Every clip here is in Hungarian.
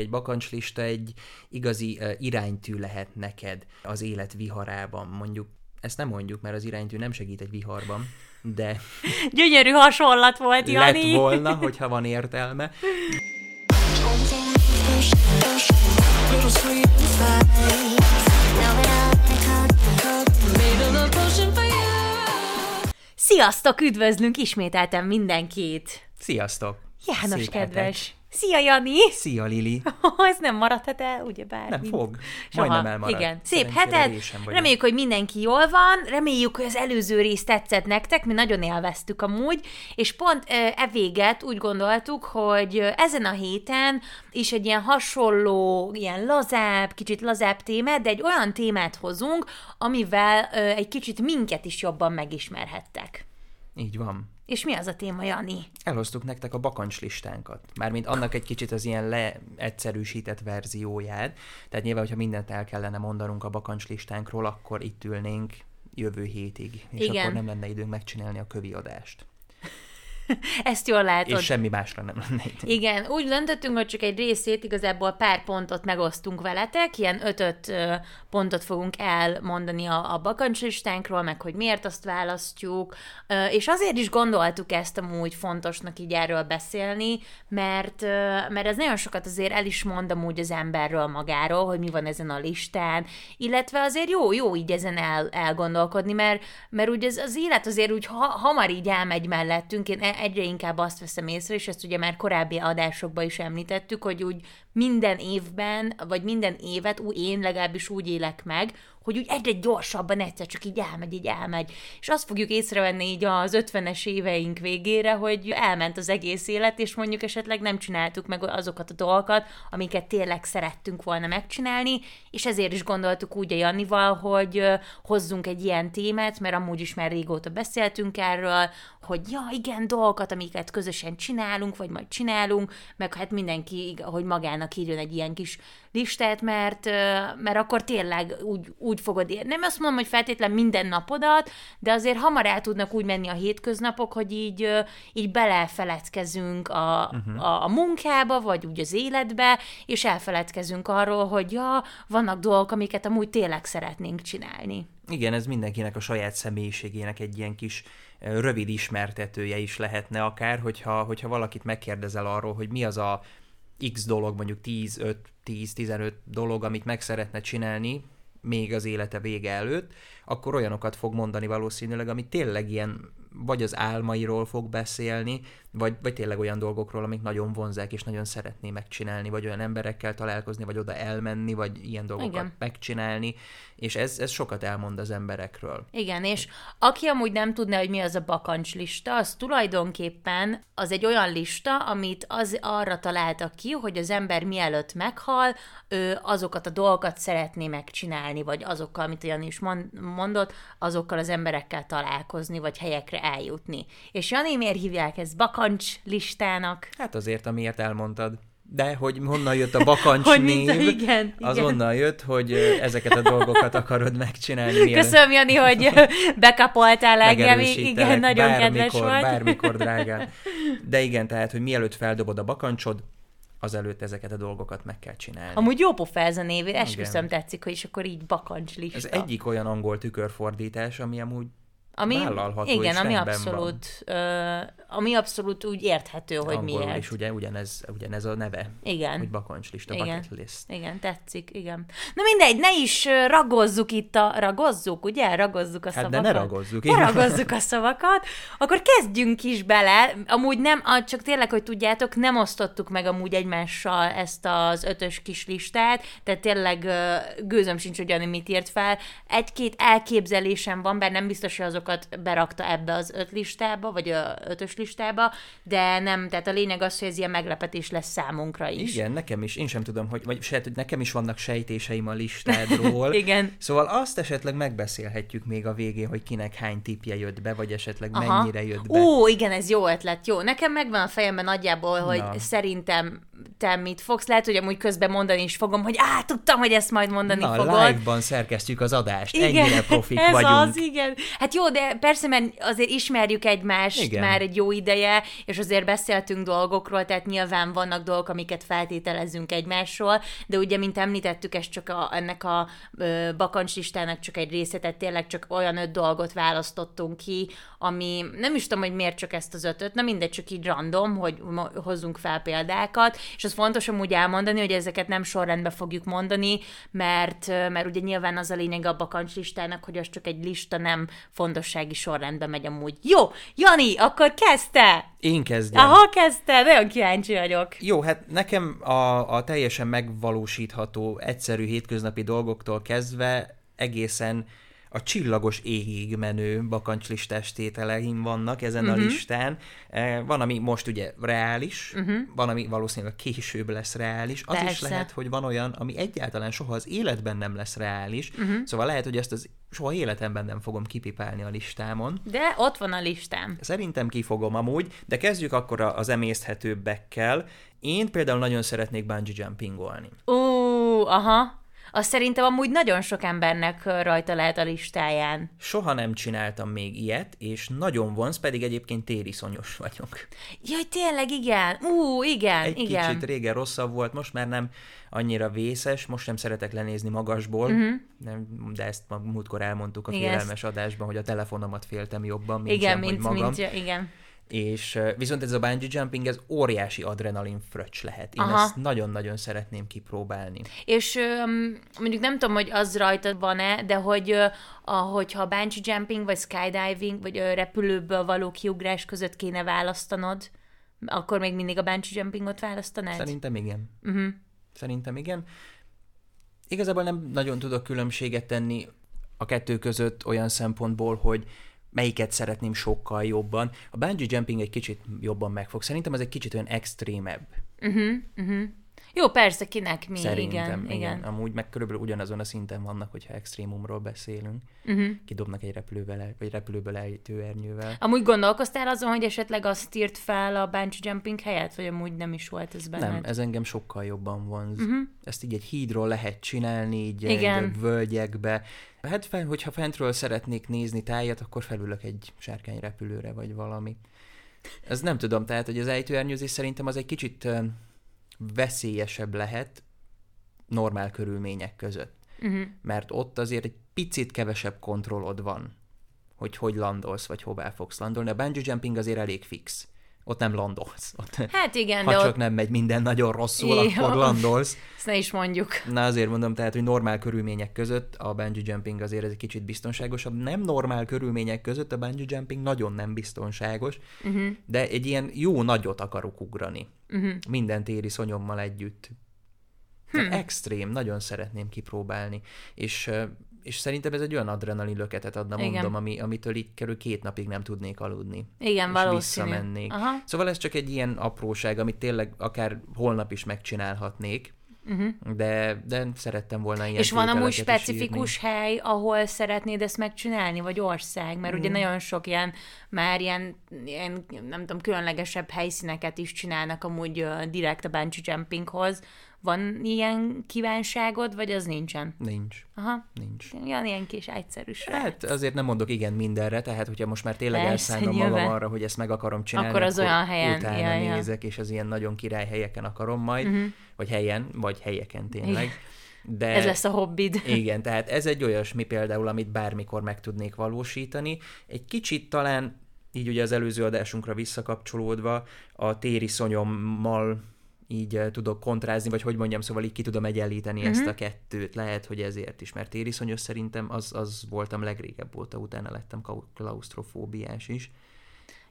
Egy bakancslista egy igazi iránytű lehet neked az élet viharában. Mondjuk, ezt nem mondjuk, mert az iránytű nem segít egy viharban, de Gyönyörű hasonlat volt, Jani. lett volna, hogyha van értelme. Sziasztok, üdvözlünk ismételten mindenkit. Sziasztok! János Szép kedves. hetek. Szia, Jani! Szia, Lili! Ez nem maradhat el, ugye bár? Nem fog. Soha. Majdnem elmarad. Igen. Szép heted. Reméljük, hogy mindenki jól van. Reméljük, hogy az előző rész tetszett nektek. Mi nagyon élveztük amúgy. És pont e véget úgy gondoltuk, hogy ezen a héten is egy ilyen hasonló, ilyen lazább, kicsit lazább témát, de egy olyan témát hozunk, amivel egy kicsit minket is jobban megismerhettek. Így van. És mi az a téma, Jani? Elhoztuk nektek a bakancslistánkat. Mármint annak egy kicsit az ilyen leegyszerűsített verzióját. Tehát nyilván, hogyha mindent el kellene mondanunk a bakancslistánkról, akkor itt ülnénk jövő hétig. És Igen. akkor nem lenne időnk megcsinálni a kövi adást. Ezt jól látod. És semmi másra nem lenne. Igen, úgy döntöttünk, hogy csak egy részét, igazából pár pontot megosztunk veletek, ilyen ötöt pontot fogunk elmondani a, a bakancslistánkról, meg hogy miért azt választjuk, és azért is gondoltuk ezt amúgy fontosnak így erről beszélni, mert, mert ez nagyon sokat azért el is mond amúgy az emberről magáról, hogy mi van ezen a listán, illetve azért jó, jó így ezen el, elgondolkodni, mert, mert úgy az, az élet azért úgy ha, hamar így elmegy mellettünk, én e- egyre inkább azt veszem észre, és ezt ugye már korábbi adásokban is említettük, hogy úgy minden évben, vagy minden évet úgy én legalábbis úgy élek meg, hogy úgy egyre gyorsabban egyszer csak így elmegy, így elmegy. És azt fogjuk észrevenni így az 50-es éveink végére, hogy elment az egész élet, és mondjuk esetleg nem csináltuk meg azokat a dolgokat, amiket tényleg szerettünk volna megcsinálni, és ezért is gondoltuk úgy a Jannival, hogy hozzunk egy ilyen témát, mert amúgy is már régóta beszéltünk erről, hogy ja, igen, dolgokat, amiket közösen csinálunk, vagy majd csinálunk, meg hát mindenki, hogy magának írjon egy ilyen kis listát, mert, mert akkor tényleg úgy, úgy fogod érni. Nem azt mondom, hogy feltétlen minden napodat, de azért hamar el tudnak úgy menni a hétköznapok, hogy így, így belefeledkezünk a, uh-huh. a, a munkába, vagy úgy az életbe, és elfeledkezünk arról, hogy ja, vannak dolgok, amiket amúgy tényleg szeretnénk csinálni. Igen, ez mindenkinek a saját személyiségének egy ilyen kis rövid ismertetője is lehetne akár, hogyha, hogyha valakit megkérdezel arról, hogy mi az a x dolog, mondjuk 10, 5, 10, 15 dolog, amit meg szeretne csinálni, még az élete vége előtt, akkor olyanokat fog mondani valószínűleg, ami tényleg ilyen, vagy az álmairól fog beszélni, vagy, vagy tényleg olyan dolgokról, amik nagyon vonzák, és nagyon szeretné megcsinálni, vagy olyan emberekkel találkozni, vagy oda elmenni, vagy ilyen dolgokat Igen. Megcsinálni, és ez, ez sokat elmond az emberekről. Igen, és aki amúgy nem tudná, hogy mi az a bakancslista, az tulajdonképpen az egy olyan lista, amit az arra találtak ki, hogy az ember mielőtt meghal, ő azokat a dolgokat szeretné megcsinálni, vagy azokkal, amit Jani is mond- mondott, azokkal az emberekkel találkozni, vagy helyekre eljutni. És Jani, miért hívják ezt bakancs listának? Hát azért, amiért elmondtad. De hogy honnan jött a bakancs Hogy név, igen, az igen. onnan jött, hogy ezeket a dolgokat akarod megcsinálni. mielőtt Köszönöm, Jani, hogy bekapoltál engem. Igen, nagyon bármikor, kedves volt. Bármikor, drágám. De igen, tehát, hogy mielőtt feldobod a bakancsod, azelőtt ezeket a dolgokat meg kell csinálni. Amúgy jó pofa ez a név, esküszöm tetszik, hogy és akkor így bakancs lista. Ez egyik olyan angol tükörfordítás, ami amúgy ami, igen, és ami abszolút, ö, ami abszolút úgy érthető, hogy angolul miért. is ugye ugyanez, ugyanez a neve. Igen. Hogy bakancslista, Igen. bucket list. Igen, tetszik, igen. Na mindegy, ne is ragozzuk itt a... Ragozzuk, ugye? Ragozzuk a Hát de szavakat. ne ragozzuk, Ne ragozzuk a szavakat. Akkor kezdjünk is bele. Amúgy nem, csak tényleg, hogy tudjátok, nem osztottuk meg amúgy egymással ezt az ötös kis listát, tehát tényleg gőzöm sincs, hogy Jani mit írt fel. Egy-két elképzelésem van, bár nem biztos, hogy azokat berakta ebbe az öt listába, vagy a ötös listába, de nem, tehát a lényeg az, hogy ez ilyen meglepetés lesz számunkra is. Igen, nekem is, én sem tudom, hogy, vagy se, hogy nekem is vannak sejtéseim a listádról. Igen. Szóval azt esetleg megbeszélhetjük még a végén, hogy kinek hány tipje jött be, vagy esetleg Aha. mennyire jött be. Ó, igen, ez jó ötlet, jó. Nekem megvan a fejemben nagyjából, hogy Na. szerintem te mit fogsz. Lehet, hogy amúgy közben mondani is fogom, hogy á, tudtam, hogy ezt majd mondani Na, fogod. live-ban szerkesztjük az adást, ennyire profik ez vagyunk. az, igen. Hát jó, de persze, mert azért ismerjük egymást Igen. már egy jó ideje, és azért beszéltünk dolgokról, tehát nyilván vannak dolgok, amiket feltételezünk egymásról, de ugye, mint említettük, ez csak a, ennek a ö, bakancslistának csak egy része, tehát tényleg csak olyan öt dolgot választottunk ki, ami nem is tudom, hogy miért csak ezt az ötöt, na mindegy, csak így random, hogy hozzunk fel példákat, és az fontos amúgy elmondani, hogy ezeket nem sorrendbe fogjuk mondani, mert, mert ugye nyilván az a lényeg a bakancslistának, hogy az csak egy lista, nem fontossági sorrendbe megy amúgy. Jó, Jani, akkor kezdte! Én kezdjem. Aha, kezdte, nagyon kíváncsi vagyok. Jó, hát nekem a, a teljesen megvalósítható, egyszerű hétköznapi dolgoktól kezdve egészen a csillagos égig menő bakancslistás tételeim vannak ezen Mhm. uh-huh. a listán. Eh, Van, ami most ugye reális, uh-huh. van, ami valószínűleg később lesz reális. Az is Persze. lehet, hogy van olyan, ami egyáltalán soha az életben nem lesz reális. Uh-huh. Szóval lehet, hogy ezt az soha életemben nem fogom kipipálni a listámon. De ott van a listám. Szerintem kifogom amúgy, de kezdjük akkor az emészthetőbbekkel. Én például nagyon szeretnék bungee jumpingolni. Ú, aha. Azt szerintem amúgy nagyon sok embernek rajta lehet a listáján. Soha nem csináltam még ilyet, és nagyon vonz, pedig egyébként tériszonyos vagyok. Jaj, tényleg, igen. Ú, igen, Egy igen. kicsit régen rosszabb volt, most már nem annyira vészes, most nem szeretek lenézni magasból, uh-huh. nem, de ezt ma múltkor elmondtuk a. Igen, félelmes adásban, hogy a telefonomat féltem jobban, mint Igen, sem, mint, hogy magam. mint, igen. És uh, viszont ez a bungee jumping, ez óriási adrenalin fröccs lehet. Én Aha. ezt nagyon-nagyon szeretném kipróbálni. És mondjuk nem tudom, hogy az rajtad van-e, de hogy a, hogyha bungee jumping, vagy skydiving, vagy repülőből való kiugrás között kéne választanod, akkor még mindig a bungee jumpingot választanád? Szerintem igen. Uh-huh. Szerintem igen. Igazából nem nagyon tudok különbséget tenni a kettő között olyan szempontból, hogy melyiket szeretném sokkal jobban. A bungee jumping egy kicsit jobban megfog. Szerintem ez egy kicsit olyan extrémebb. Jó, persze, kinek mi, Szerintem. igen, igen. igen. Amúgy meg körülbelül ugyanazon a szinten vannak, hogyha extrémumról beszélünk. Uh-huh. Kidobnak egy repülővel, el- vagy repülőből ejtő ernyővel. Amúgy gondolkoztál azon, hogy esetleg azt írt fel a bungee jumping helyett, vagy amúgy nem is volt ez benned? Nem, ez engem sokkal jobban vonz. Uh-huh. Ezt így egy hídról lehet csinálni, így. Igen. egy völgyekbe. Hát fel, hogyha fentről szeretnék nézni tájat, akkor felülök egy sárkányrepülőre, vagy valami. Ez nem tudom, tehát, hogy az ejtőernyőzés szerintem az egy kicsit veszélyesebb lehet normál körülmények között. Uh-huh. Mert ott azért egy picit kevesebb kontrollod van, hogy hogy landolsz, vagy hová fogsz landolni. A bungee jumping azért elég fix. Ott nem landolsz. Ott, Hát igen, ha de csak ott nem megy minden nagyon rosszul, Ja. akkor landolsz. ezt ne is mondjuk. Na azért mondom, tehát, hogy normál körülmények között a bungee jumping azért ez egy kicsit biztonságosabb. Nem normál körülmények között a bungee jumping nagyon nem biztonságos, uh-huh. de egy ilyen jó nagyot akarok ugrani. Uh-huh. Minden téri szonyommal együtt. Hmm. Extrém, nagyon szeretném kipróbálni. És, és szerintem ez egy olyan adrenalin löketet adna, Igen. mondom, ami, amitől így kerül két napig nem tudnék aludni. Igen, és valószínű. visszamennék. Aha. Szóval ez csak egy ilyen apróság, amit tényleg akár holnap is megcsinálhatnék, uh-huh. de, de szerettem volna ilyen Mhm. És van amúgy specifikus hely, ahol szeretnéd ezt megcsinálni, vagy ország? Mert Mm. ugye nagyon sok ilyen, már ilyen, ilyen, nem tudom, különlegesebb helyszíneket is csinálnak amúgy uh, direkt a bungee jumpinghoz. Van ilyen kívánságod, vagy az nincsen? Nincs, Aha. nincs. Olyan ilyen kis egyszerűs. Hát azért nem mondok igen mindenre, tehát hogyha most már tényleg Persze, elszállnom magam arra, hogy ezt meg akarom csinálni, Akkor az olyan helyen, utána ja, ja. nézek, és az ilyen nagyon király helyeken akarom majd, uh-huh. vagy helyen, vagy helyeken tényleg. De... Ez lesz a hobbid. Igen, tehát ez egy olyasmi például, amit bármikor meg tudnék valósítani. Egy kicsit talán, így ugye az előző adásunkra visszakapcsolódva, a téri szonyommal így eh, tudok kontrázni, vagy hogy mondjam, szóval így ki tudom egyenlíteni uh-huh. ezt a kettőt. Lehet, hogy ezért is, mert tériszonyos szerintem az, az voltam legrégebb óta, utána lettem klaustrofóbiás is.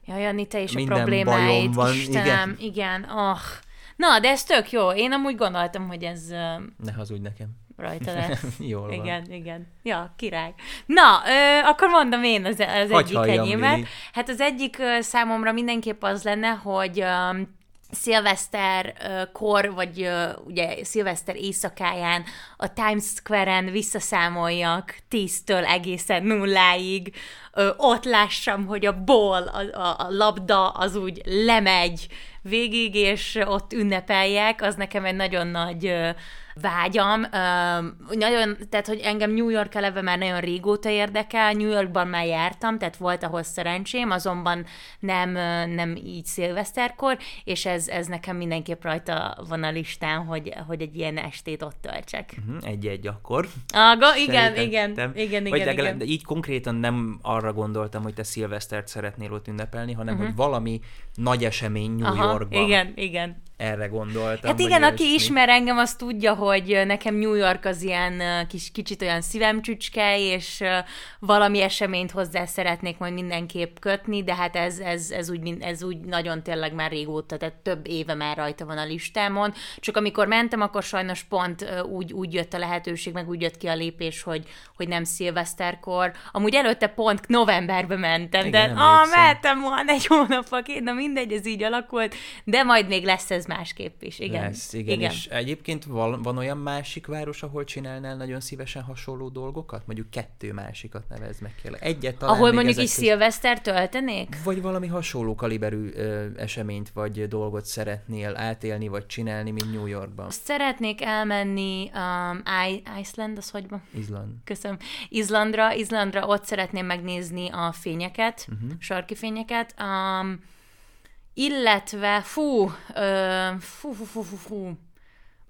Jaj, Jani, te is Minden a problémáid. van, Istenem, igen. igen. Oh. Na, de ez tök jó. Én amúgy gondoltam, hogy ez Ne hazudj nekem. rajta lesz. Jól van. Igen, igen. Ja, király. Na, ö, akkor mondom én az, az Hagy egyik enyémet. Hát az egyik ö, számomra mindenképp az lenne, hogy ö, szilveszter kor, vagy ugye szilveszter éjszakáján a Times Square-en visszaszámoljak 10-től egészen nulláig, ott lássam, hogy a ból, a, a, labda az úgy lemegy, végig, és ott ünnepeljek, az nekem egy nagyon nagy vágyam. Ö, nagyon, tehát, hogy engem New York eleve már nagyon régóta érdekel, New Yorkban már jártam, tehát volt ahhoz szerencsém, azonban nem, nem így szilveszterkor, és ez, ez nekem mindenképp rajta van a listán, hogy, hogy egy ilyen estét ott töltsek. Mhm, Egy-egy akkor. Aga, igen, igen, igen, Vagy igen, legalább, igen. így konkrétan nem arra gondoltam, hogy te szilvesztert szeretnél ott ünnepelni, hanem hogy valami nagy esemény New. Aha, Yorkban. igen, igen. Erre gondoltam. Hát igen, aki ilyesmi. ismer engem, az tudja, hogy nekem New York az ilyen kis, kicsit olyan szívemcsücske, és valami eseményt hozzá szeretnék majd mindenképp kötni, de hát ez, ez, ez, úgy, ez úgy nagyon tényleg már régóta, tehát több éve már rajta van a listámon. Csak amikor mentem, akkor sajnos pont úgy, úgy jött a lehetőség, meg úgy jött ki a lépés, hogy, hogy nem szilveszterkor. Amúgy előtte pont novemberbe mentem, Igen, de ah, mentem volna egy hónappal, két, na mindegy, ez így alakult, de majd még lesz ez másképp is, igen. Lesz, igen. igen. És egyébként van, van olyan másik város, ahol csinálnál nagyon szívesen hasonló dolgokat? Mondjuk kettő másikat nevezd meg kérlek. Egyet talán Ahol mondjuk is között- szilveszter töltenék? Vagy valami hasonló kaliberű ö, eseményt vagy dolgot szeretnél átélni, vagy csinálni, mint New Yorkban. Szeretnék elmenni um, I- Iceland, az hogy van? Izland. Köszönöm. Izlandra, Izlandra ott szeretném megnézni a fényeket, uh-huh. sarki fényeket. Um, illetve, fú, ö, fú, fú, fú, fú, fú.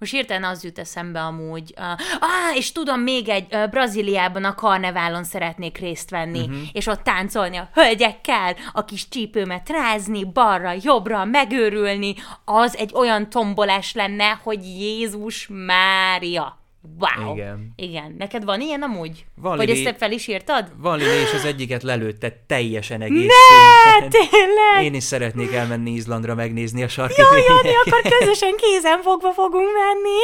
Most hirtelen az jut eszembe amúgy. Uh, ah, és tudom, még egy, uh, Brazíliában a karneválon szeretnék részt venni, uh-huh. és ott táncolni a hölgyekkel, a kis csípőmet rázni, balra, jobbra, megőrülni, az egy olyan tombolás lenne, hogy Jézus Mária. Wow. Igen. Igen. Neked van ilyen amúgy? Van, Hogy Lili. ezt fel is írtad? Van Lili, és az egyiket lelőtte teljesen egész Ne, szinten. tényleg! Én is szeretnék elmenni Izlandra megnézni a sarki Jaj, Jani, akkor közösen kézen fogva fogunk menni.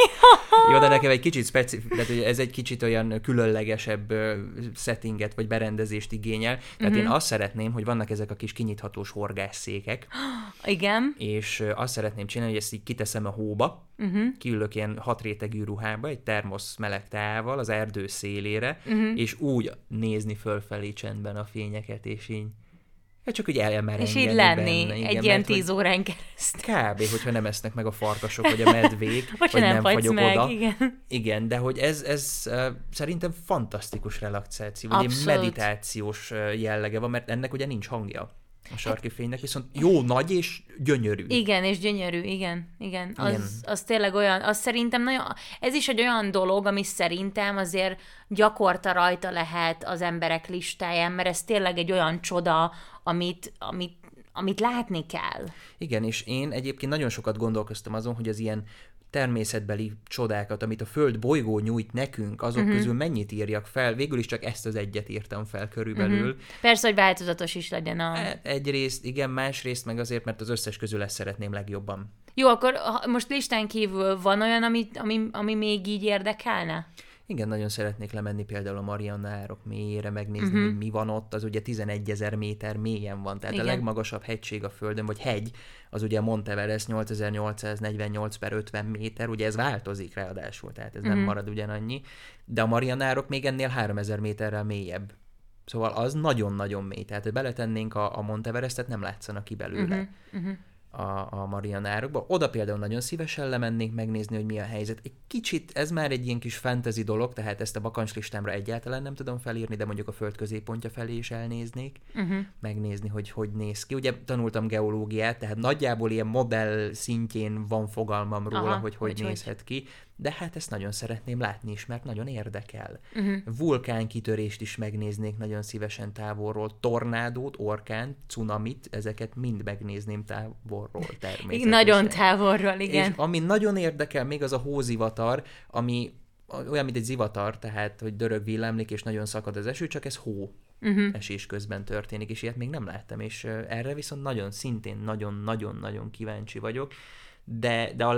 Jó, de nekem egy kicsit specif- tehát ez egy kicsit olyan különlegesebb settinget vagy berendezést igényel. Tehát Mhm. uh-huh. én azt szeretném, hogy vannak ezek a kis kinyithatós horgásszékek, Igen. és azt szeretném csinálni, hogy ezt így kiteszem a hóba, Mhm. Uh-huh. kiülök ilyen hatrétegű ruhába, egy termosz meleg teával az erdő szélére, uh-huh. és úgy nézni fölfelé csendben a fényeket, és így hát csak úgy elmerengeni És így lenni benne, igen, egy ilyen tíz órán keresztül. Kb. hogyha nem esznek meg a farkasok, vagy a medvék, Vagy nem, nem fagyok meg, oda. igen. Igen, de hogy ez, ez uh, szerintem fantasztikus relaxáció, vagy egy meditációs jellege van, mert ennek ugye nincs hangja a sarki fénynek, viszont jó nagy és gyönyörű. Igen, és gyönyörű, igen, igen. Az, Igen. az tényleg olyan, az szerintem nagyon, ez is egy olyan dolog, ami szerintem azért gyakorta rajta lehet az emberek listáján, mert ez tényleg egy olyan csoda, amit, amit, amit látni kell. Igen, és én egyébként nagyon sokat gondolkoztam azon, hogy az ilyen természetbeli csodákat, amit a Föld bolygó nyújt nekünk, azok uh-huh. közül mennyit írjak fel. Végül is csak ezt az egyet írtam fel körülbelül. Uh-huh. Persze, hogy változatos is legyen a... Egyrészt, igen, másrészt meg azért, mert az összes közül ezt szeretném legjobban. Jó, akkor most listán kívül van olyan, ami, ami, ami még így érdekelne? Igen, nagyon szeretnék lemenni például a Marianna árok mélyére, megnézni, Mhm. uh-huh. hogy mi van ott. Az ugye 11 ezer méter mélyen van, tehát Igen. a legmagasabb hegység a Földön, vagy hegy, az ugye a Monteverest 8848 per 50 méter, ugye ez változik ráadásul, tehát ez Mhm. nem marad ugyanannyi, de a Marianna árok még ennél 3000 méterrel mélyebb. Szóval az nagyon-nagyon mély, tehát ha beletennénk a, a Monteverestet, nem látszanak ki belőle Uh-huh. A, a Marianárokba. Oda például nagyon szívesen lemennék megnézni, hogy mi a helyzet. Egy kicsit, ez már egy ilyen kis fantasy dolog, tehát ezt a bakancslistámra egyáltalán nem tudom felírni, de mondjuk a föld középpontja felé is elnéznék, Uh-huh. megnézni, hogy hogy néz ki. Ugye tanultam geológiát, tehát nagyjából ilyen modell szintjén van fogalmam róla, Aha, hogy hogy, hogy hogy hogy. nézhet ki, de hát ezt nagyon szeretném látni is, mert nagyon érdekel. Uh-huh. Vulkánkitörést is megnéznék nagyon szívesen távolról, tornádót, orkánt, cunamit, ezeket mind megnézném távolról természetesen. Nagyon távolról, igen. És ami nagyon érdekel még az a hózivatar, ami olyan, mint egy zivatar, tehát, hogy dörög villámlik, és nagyon szakad az eső, csak ez hó Uh-huh. esés közben történik, és ilyet még nem láttam, és erre viszont nagyon, szintén nagyon-nagyon-nagyon kíváncsi vagyok, de, de a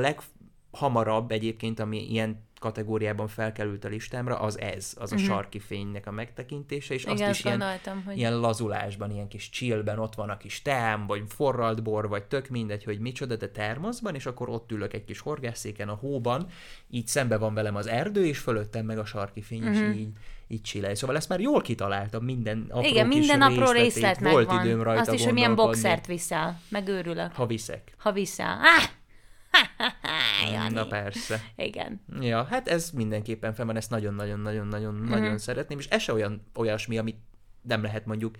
leghamarabb egyébként, ami ilyen kategóriában felkerült a listámra, az ez, az a sarki fénynek a megtekintése, és Mhm. Igen, azt is ilyen, hogy... ilyen lazulásban, ilyen kis chillben, ott van a kis teám, vagy forralt bor, vagy tök mindegy, hogy micsoda, de termoszban, és akkor ott ülök egy kis horgászéken a hóban, így szembe van velem az erdő, és fölöttem meg a sarki fény, és így, így chillel. Szóval ezt már jól kitaláltam, minden apró Igen, kis minden apró részletét. részlet Volt megvan. időm rajta Azt is, hogy milyen boxert viszel. Megőrülök. Ha viszek. Ha viszel. Ah! Jani. Na persze. Igen. Ja, hát ez mindenképpen fel van, ezt nagyon-nagyon-nagyon-nagyon Mhm. nagyon szeretném, és ez se olyan olyasmi, amit nem lehet mondjuk,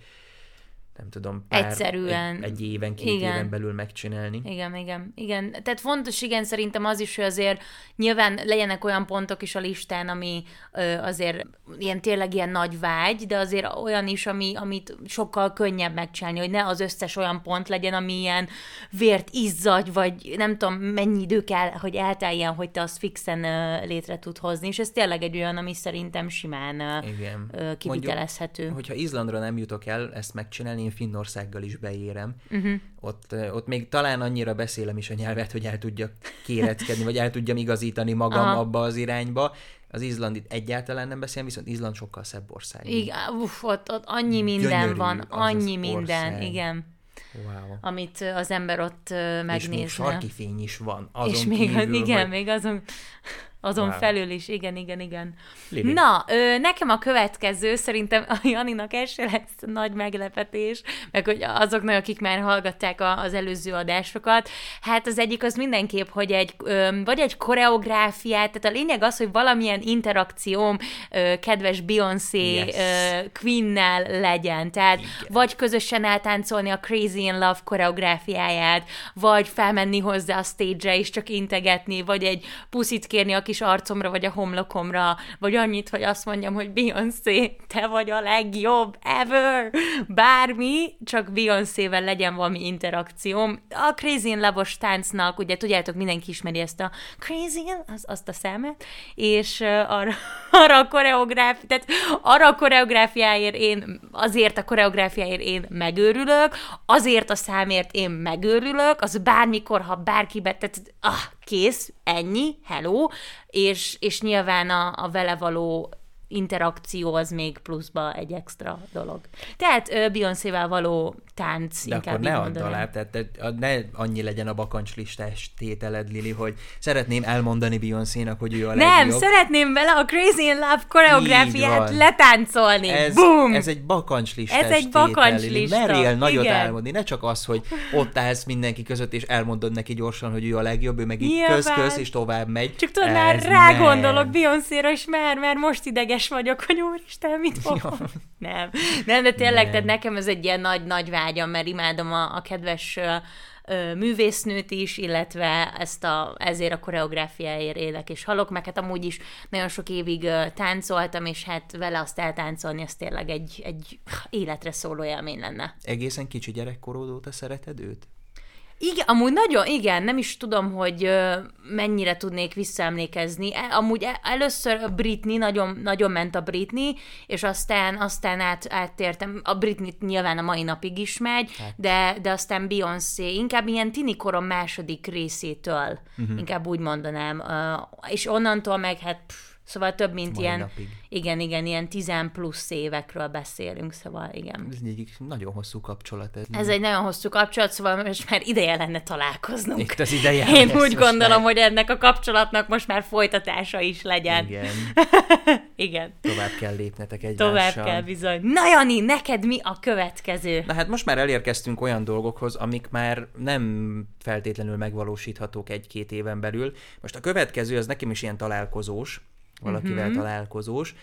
nem tudom, pár, Egyszerűen. Egy, egy éven, két Igen. éven belül megcsinálni. Igen, igen, igen. Tehát fontos, igen, szerintem az is, hogy azért nyilván legyenek olyan pontok is a listán, ami ö, azért ilyen tényleg ilyen nagy vágy, de azért olyan is, ami, amit sokkal könnyebb megcsinálni, hogy ne az összes olyan pont legyen, ami ilyen vért izzadj, vagy nem tudom, mennyi idő kell, hogy elteljen, hogy te azt fixen ö, létre tud hozni, és ez tényleg egy olyan, ami szerintem simán ö, Igen. kivitelezhető. Mondjuk, hogyha Izlandra nem jutok el ezt megcsinálni, én Finnországgal is beérem. Uh-huh. Ott, ott még talán annyira beszélem is a nyelvet, hogy el tudjak kéreckedni, vagy el tudjam igazítani magam Aha. Abba az irányba. Az izlandit egyáltalán nem beszélem, viszont Izland sokkal szebb ország. Igen, uff, ott, ott annyi minden Gyönyörű van, annyi minden, ország. igen. Wow. amit az ember ott ö, És még megnézne. sarki fény is van. Azon és még, kívül, igen, hogy... még azon, azon Wow. felül is, igen, igen, igen. Lili. Na, ö, nekem a következő, szerintem a Janinak ez se lesz nagy meglepetés, meg hogy azoknak, akik már hallgatták a, az előző adásokat, hát az egyik az mindenképp, hogy egy, ö, vagy egy koreográfiát, tehát a lényeg az, hogy valamilyen interakcióm ö, kedves Beyoncé Yes. ö, Queen-nel legyen, tehát Igen. vagy közösen eltáncolni a Crazy in Love koreográfiáját, vagy felmenni hozzá a stage-re és csak integetni, vagy egy puszit kérni a kis arcomra, vagy a homlokomra, vagy annyit, hogy azt mondjam, hogy Beyoncé, te vagy a legjobb ever! Bármi, csak Beyoncé-vel legyen valami interakcióm. A Crazy in Love-os táncnak, ugye tudjátok, mindenki ismeri ezt a Crazy in, az, azt a számet, és arra, arra a koreográfi, tehát arra a koreográfiáért én, azért a koreográfiáért én megőrülök, azért a számért én megőrülök, az bármikor, ha bárkibe, tehát ah, kész, ennyi, hello, és, és nyilván a, a vele való interakció az még pluszba egy extra dolog. Tehát Beyoncé-vel való tánc, De akkor ne add alá, tehát ne annyi legyen a bakancslistás tételed, Lili, hogy szeretném elmondani Beyoncé-nak, hogy ő a Nem, legjobb. szeretném vele a Crazy in Love koreográfiát letáncolni. Ez, Boom! ez egy bakancslistás Ez egy bakancslista, Merjél nagyot igen. elmondani, ne csak az, hogy ott állsz mindenki között, és elmondod neki gyorsan, hogy ő a legjobb, ő meg így köz-köz, és tovább megy. Csak tudod, már Ez rá nem. gondolok Beyoncé-ra, és már, már most ideges vagyok, hogy úristen, mit fogok. Nem, nem, de tényleg, Nem. tehát nekem ez egy ilyen nagy-nagy vágyam, mert imádom a, a kedves ö, művésznőt is, illetve ezt a, ezért a koreográfiáért élek és halok, meg hát amúgy is nagyon sok évig táncoltam, és hát vele azt eltáncolni, ez tényleg egy, egy életre szóló élmény lenne. Egészen kicsi gyerekkorod óta szereted őt? Igen, amúgy nagyon, igen, nem is tudom, hogy mennyire tudnék visszaemlékezni. E, amúgy e- először a Britney, nagyon, nagyon ment a Britney, és aztán, aztán át, áttértem, a Britney nyilván a mai napig is megy, Hát. de, de aztán Beyoncé, inkább ilyen tini korom második részétől, uh-huh. inkább úgy mondanám, és onnantól meg hát pff, Szóval több, mint Mai ilyen, napig. igen, igen, ilyen 10 plusz évekről beszélünk, szóval igen. Ez egy nagyon hosszú kapcsolat. Ez, Ez egy nagyon hosszú kapcsolat, szóval most már ideje lenne találkoznunk. Itt az ideje. Én úgy gondolom, már- hogy ennek a kapcsolatnak most már folytatása is legyen. Igen. Igen, Igen. tovább kell lépnetek egymással. Tovább kell bizony. Na Jani, neked mi a következő? Na hát most már elérkeztünk olyan dolgokhoz, amik már nem feltétlenül megvalósíthatók egy-két éven belül. Most a következő, az nekem is ilyen találkozós, valakivel mm-hmm. találkozós.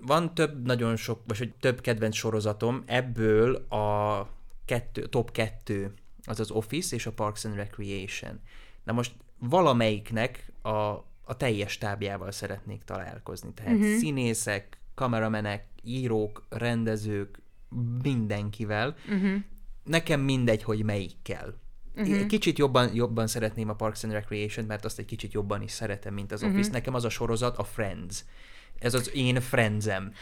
Van több nagyon sok, vagy hogy több kedvenc sorozatom, ebből a kettő, top kettő, az az Office és a Parks and Recreation. Na most valamelyiknek a, a teljes tábjával szeretnék találkozni. Tehát uh-huh. színészek, kameramenek, írók, rendezők, mindenkivel. Uh-huh. Nekem mindegy, hogy melyikkel. Uh-huh. Kicsit jobban, jobban szeretném a Parks and Recreation, mert azt egy kicsit jobban is szeretem, mint az Office. Nekem az a sorozat a Friends. Ez az én Friendsem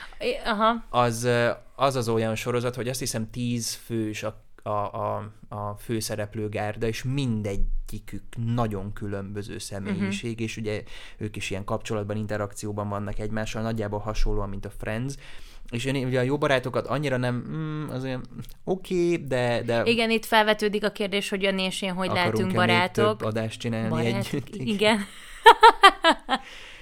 Aha. az, az az olyan sorozat, hogy azt hiszem tíz fős a, a, a, a főszereplő gárda, és mindegyikük nagyon különböző személyiség, uh-huh. és ugye ők is ilyen kapcsolatban, interakcióban vannak egymással, nagyjából hasonlóan, mint a Friends, és én ugye a jó barátokat annyira nem, mm, az olyan oké, okay, de, de Igen, itt felvetődik a kérdés, hogy Jani és én hogy lehetünk barátok. még több adást csinálni Barát- együtt. Igen.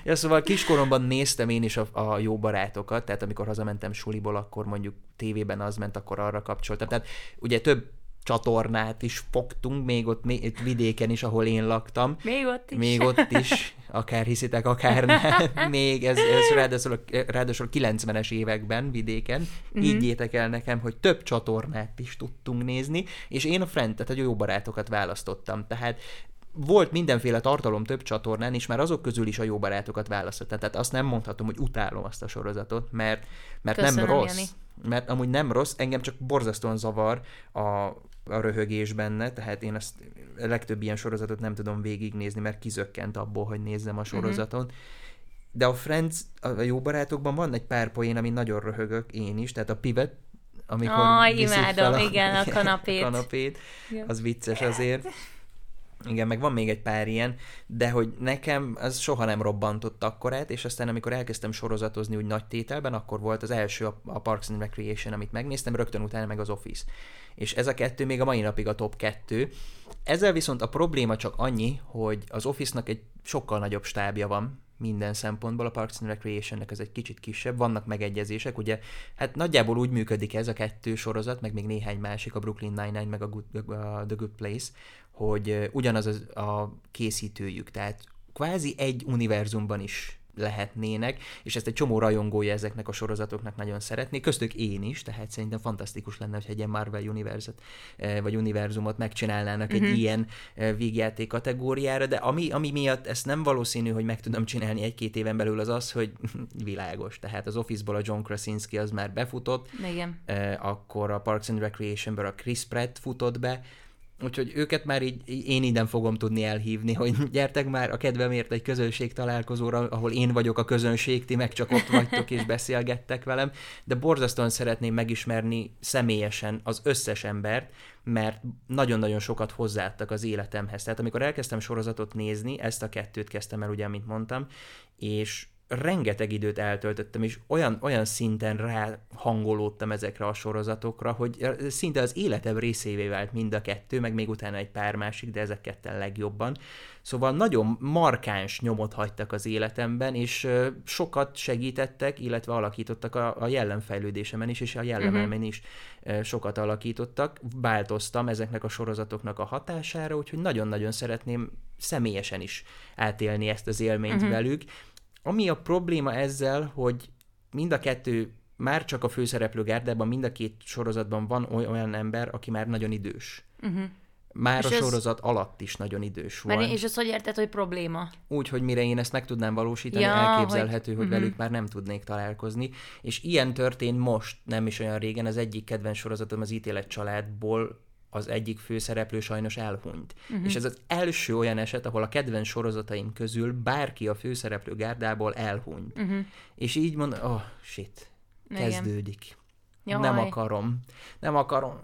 Ja, szóval kiskoromban néztem én is a, a jó barátokat, tehát amikor hazamentem suliból, akkor mondjuk tévében az ment, akkor arra kapcsoltam. Tehát ugye több csatornát is fogtunk, még ott, még, vidéken is, ahol én laktam. Még ott is. Még ott is, akár hiszitek, akár nem, még ez, ez ráadásul, ráadásul a 90-es években vidéken, Mhm. így higgyétek el nekem, hogy több csatornát is tudtunk nézni, és én a Friend, tehát a jó barátokat választottam. Tehát volt mindenféle tartalom több csatornán, és már azok közül is a jó barátokat választottam. Tehát azt nem mondhatom, hogy utálom azt a sorozatot, mert, mert nem Köszönöm, rossz. Jani. Mert amúgy nem rossz, engem csak borzasztóan zavar a, a röhögés benne, tehát én azt a legtöbb ilyen sorozatot nem tudom végignézni, mert kizökkent abból, hogy nézzem Mhm. a sorozaton. De a Friends, a a jó barátokban van egy pár poén, ami nagyon röhögök én is, tehát a Pivot, amikor viszik imádom, fel igen, a kanapét. kanapét, az vicces azért. Igen, meg van még egy pár ilyen, de hogy nekem az soha nem robbantott akkorát, és aztán amikor elkezdtem sorozatozni úgy nagy tételben, akkor volt az első a, Parks and Recreation, amit megnéztem, rögtön utána meg az Office. És ez a kettő még a mai napig a top kettő. Ezzel viszont a probléma csak annyi, hogy az Office-nak egy sokkal nagyobb stábja van, minden szempontból, a Parks and Recreation-nek ez egy kicsit kisebb, vannak megegyezések, ugye, hát nagyjából úgy működik ez a kettő sorozat, meg még néhány másik, a Brooklyn Nine-Nine, meg a, Good, a The Good Place, hogy ugyanaz az a készítőjük, tehát kvázi egy univerzumban is lehetnének, és ezt egy csomó rajongója ezeknek a sorozatoknak nagyon szeretné, köztük én is, tehát szerintem fantasztikus lenne, hogy egy ilyen Marvel univerzet, vagy univerzumot megcsinálnának egy ilyen eh, végjáték kategóriára, de ami, ami miatt ezt nem valószínű, hogy meg tudom csinálni egy-két éven belül az az, hogy világos, tehát az Office-ból a John Krasinski az már befutott, Igen. akkor a Parks and Recreation-ből a Chris Pratt futott be, úgyhogy őket már így én innen fogom tudni elhívni, hogy gyertek már a kedvemért egy közönség találkozóra, ahol én vagyok a közönség, ti meg csak ott vagytok és beszélgettek velem, de borzasztóan szeretném megismerni személyesen az összes embert, mert nagyon-nagyon sokat hozzáadtak az életemhez. Tehát amikor elkezdtem sorozatot nézni, ezt a kettőt kezdtem el, ugye, mint mondtam, és rengeteg időt eltöltöttem, és olyan, olyan szinten ráhangolódtam ezekre a sorozatokra, hogy szinte az életem részévé vált mind a kettő, meg még utána egy pár másik, de ezek ketten legjobban. Szóval nagyon markáns nyomot hagytak az életemben, és sokat segítettek, illetve alakítottak a, a jellemfejlődésemen is, és a jellememen is ö, sokat alakítottak. Változtam ezeknek a sorozatoknak a hatására, úgyhogy nagyon-nagyon szeretném személyesen is átélni ezt az élményt uh-huh. velük. Ami a probléma ezzel, hogy mind a kettő, már csak a főszereplő gárdában, mind a két sorozatban van oly- olyan ember, aki már nagyon idős. Uh-huh. Már És a ez- sorozat alatt is nagyon idős volt. És azt hogy érted, hogy probléma? Úgy, hogy mire én ezt meg tudnám valósítani, Ja, elképzelhető, hogy, hogy- velük már nem tudnék találkozni. És ilyen történt most, nem is olyan régen, az egyik kedvenc sorozatom az ítélet családból az egyik főszereplő sajnos elhunyt. Uh-huh. És ez az első olyan eset, ahol a kedvenc sorozataim közül bárki a főszereplő gárdából elhunyt. Uh-huh. És így mond, oh shit, Igen. kezdődik. Jaj. Nem akarom. Nem akarom.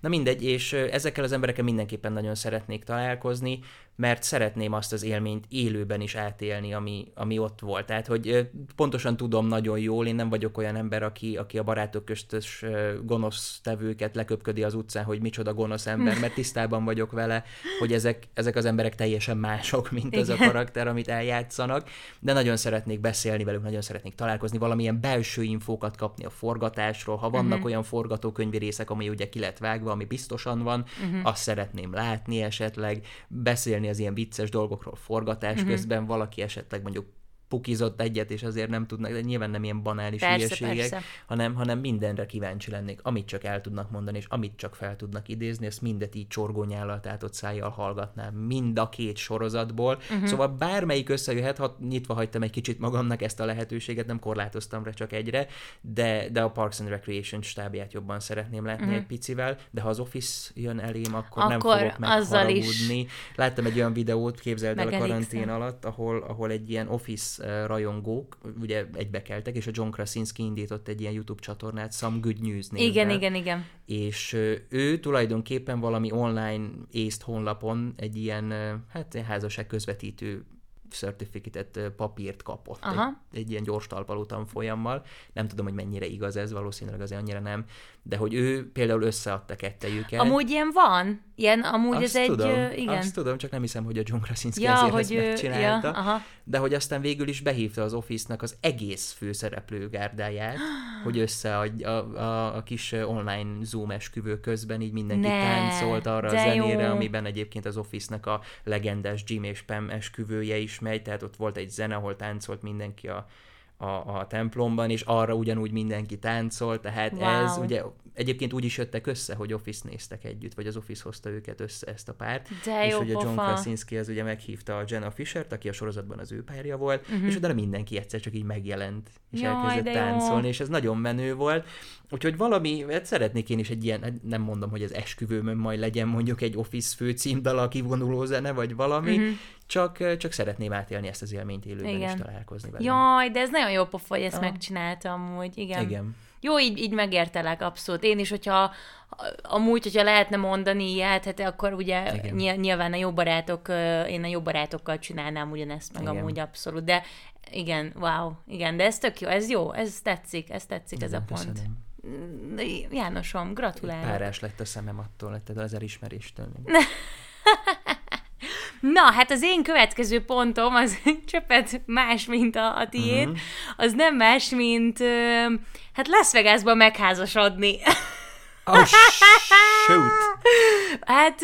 Na mindegy, és ezekkel az emberekkel mindenképpen nagyon szeretnék találkozni, mert szeretném azt az élményt élőben is átélni, ami, ami ott volt. Tehát, hogy pontosan tudom nagyon jól, én nem vagyok olyan ember, aki, aki a barátok köztös gonosz tevőket leköpködi az utcán, hogy micsoda gonosz ember, mert tisztában vagyok vele, hogy ezek, ezek az emberek teljesen mások, mint az a Igen. karakter, amit eljátszanak, de nagyon szeretnék beszélni velük, nagyon szeretnék találkozni, valamilyen belső infókat kapni a forgatásról, ha vannak uh-huh. olyan forgatókönyvi részek, ami ugye ki lett vágva, ami biztosan van, uh-huh. azt szeretném látni esetleg, beszélni az ilyen vicces dolgokról forgatás uh-huh. közben, valaki esetleg mondjuk pukizott egyet, és azért nem tudnak, de nyilván nem ilyen banális Persze, hülyeségek, persze. hanem, hanem mindenre kíváncsi lennék, amit csak el tudnak mondani, és amit csak fel tudnak idézni, ezt mindet így csorgónyállal, tehát ott szájjal hallgatnám, mind a két sorozatból. Uh-huh. Szóval bármelyik összejöhet, ha nyitva hagytam egy kicsit magamnak ezt a lehetőséget, nem korlátoztam rá csak egyre, de, de a Parks and Recreation stábját jobban szeretném látni uh-huh. egy picivel, de ha az Office jön elém, akkor, nem Akkor fogok azzal is. megharagudni. Láttam egy olyan videót, képzeld el a karantén alatt, ahol, ahol egy ilyen Office ö, rajongók ugye egybekeltek, és a John Krasinski indított egy ilyen YouTube csatornát, Some Good News névvel. Igen, igen, igen. És ő tulajdonképpen valami online észt honlapon egy ilyen, hát házasság közvetítő certificate papírt kapott Aha. egy, egy ilyen gyors talpaló tanfolyammal. Nem tudom, hogy mennyire igaz ez, valószínűleg azért annyira nem, de hogy ő például összeadta kettejüket. Amúgy ilyen van? Ilyen, amúgy azt ez egy... tudom, ö, igen. Azt tudom, csak nem hiszem, hogy a John Krasinski ja, ezért hogy ezt ő... Ja, megcsinálta. aha. De hogy aztán végül is behívta az Office-nak az egész főszereplő gárdáját, hogy összeadja a, a, a kis online Zoom esküvő közben, így mindenki Ne, táncolt arra a zenére, jó. amiben egyébként az Office-nak a legendás Jim és Pam esküvője is megy, tehát ott volt egy zene, ahol táncolt mindenki a, a, a templomban, és arra ugyanúgy mindenki táncol, tehát Wow. ez ugye egyébként úgy is jöttek össze, hogy Office néztek együtt, vagy az Office hozta őket össze ezt a párt, De és jó ugye John. Krasinski az ugye meghívta a Jenna Fishert, aki a sorozatban az ő párja volt, Mhm. uh-huh. és utána mindenki egyszer csak így megjelent, és Jaj, elkezdett de jó. táncolni, és ez nagyon menő volt. Úgyhogy valami, hát szeretnék én is egy ilyen, hát nem mondom, hogy az esküvőmön majd legyen mondjuk egy Office főcímdal, a kivonuló zene, vagy valami, Mhm. uh-huh. Csak, csak szeretném átélni ezt az élményt élőben Igen. is találkozni vele. Jaj, de ez nagyon jó pofa, hogy ezt Aha. megcsináltam amúgy. Igen. Igen. Jó, így, így megértelek, abszolút. Én is, hogyha amúgy, hogyha lehetne mondani ilyet, hát akkor ugye Igen. ny- nyilván a jó barátok, én a jó barátokkal csinálnám ugyanezt, meg Igen. amúgy abszolút, de igen, wow, igen, de ez tök jó, ez jó, ez tetszik, ez tetszik, ez a Igen, pont. köszönöm. De Jánosom, gratulálok. Párás lett a szemem attól, ettől az elismeréstől. Na, hát az én következő pontom az csöpet más, mint a, a tiéd. Mhm. Az nem más, mint hát Las Vegasban megházasodni. Oh, shoot! Hát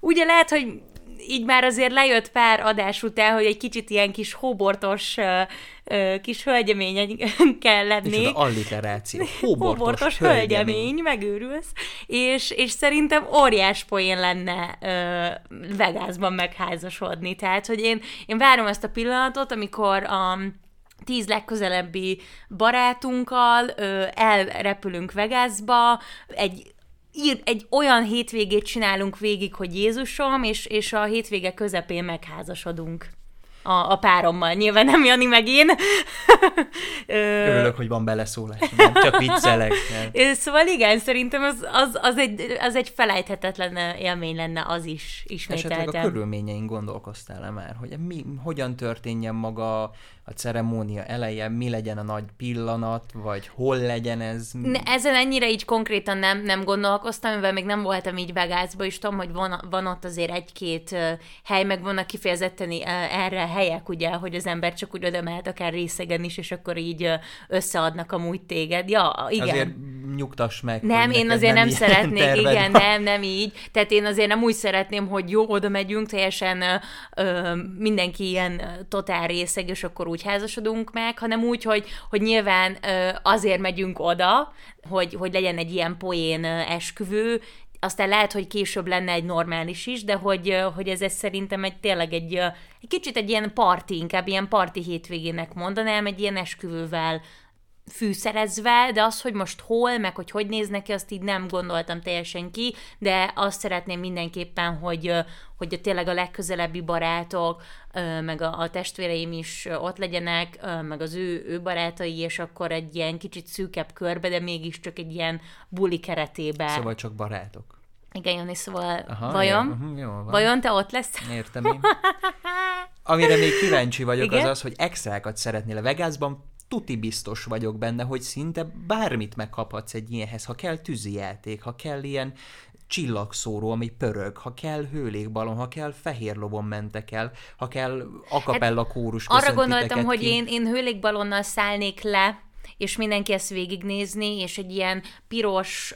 ugye lehet, hogy így már azért lejött pár adás után, hogy egy kicsit ilyen kis hóbortos kis hölgyemény kell lenni. Micsoda alliteráció. Hóbortos, Hóbortos hölgyemény, megőrülsz. És, és szerintem óriás poén lenne ö, Vegasban megházasodni. Tehát, hogy én, én várom ezt a pillanatot, amikor a tíz legközelebbi barátunkkal ö, elrepülünk Vegasba, egy ír, egy olyan hétvégét csinálunk végig, hogy Jézusom, és, és a hétvége közepén megházasodunk a, a párommal. Nyilván nem Jani meg én. Örülök, hogy van beleszólás. Nem, csak viccelek. Nem. Szóval igen, szerintem az, az, az, egy, az egy felejthetetlen élmény lenne az is Esetleg a ismételten. körülményein gondolkoztál-e már, hogy mi, hogyan történjen maga a ceremónia eleje, mi legyen a nagy pillanat, vagy hol legyen ez? Ne, ezen ennyire így konkrétan nem, nem gondolkoztam, mivel még nem voltam így Vegasba, és tudom, hogy van, van ott azért egy-két ö, hely, meg vannak kifejezetten ö, erre helyek, ugye, hogy az ember csak úgy oda mehet akár részegen is, és akkor így ö, összeadnak amúgy téged. Ja, igen. Azért nyugtass meg. Nem, én azért nem, ilyen szeretnék, igen, van. nem, nem így. Tehát én azért nem úgy szeretném, hogy jó, oda megyünk, teljesen ö, mindenki ilyen totál részeg, és akkor úgy házasodunk meg, hanem úgy, hogy, hogy nyilván azért megyünk oda, hogy, hogy legyen egy ilyen poén esküvő, aztán lehet, hogy később lenne egy normális is, de hogy, hogy ez, ez szerintem egy tényleg egy, egy kicsit egy ilyen parti, inkább ilyen parti hétvégének mondanám, egy ilyen esküvővel fűszerezve, de az, hogy most hol, meg hogy hogy néz neki, azt így nem gondoltam teljesen ki, de azt szeretném mindenképpen, hogy, hogy tényleg a legközelebbi barátok, meg a, a testvéreim is ott legyenek, meg az ő, ő barátai, és akkor egy ilyen kicsit szűkebb körbe, de mégiscsak egy ilyen buli keretében. Szóval csak barátok. Igen, Jani, szóval Aha, vajon? Jó, uh-huh, jó van. Vajon te ott lesz? Értem én. Amire még kíváncsi vagyok, Igen? az az, hogy extrákat szeretnél a Vegasban, tuti biztos vagyok benne, hogy szinte bármit megkaphatsz egy ilyenhez, ha kell tűzijáték, ha kell ilyen csillagszóró, ami pörög, ha kell hőlékbalon, ha kell fehér lovon mentek el, ha kell akapella kórus Arra köszönt gondoltam, titeket hogy ki. én, én hőlékbalonnal szállnék le, és mindenki ezt végignézni, és egy ilyen piros,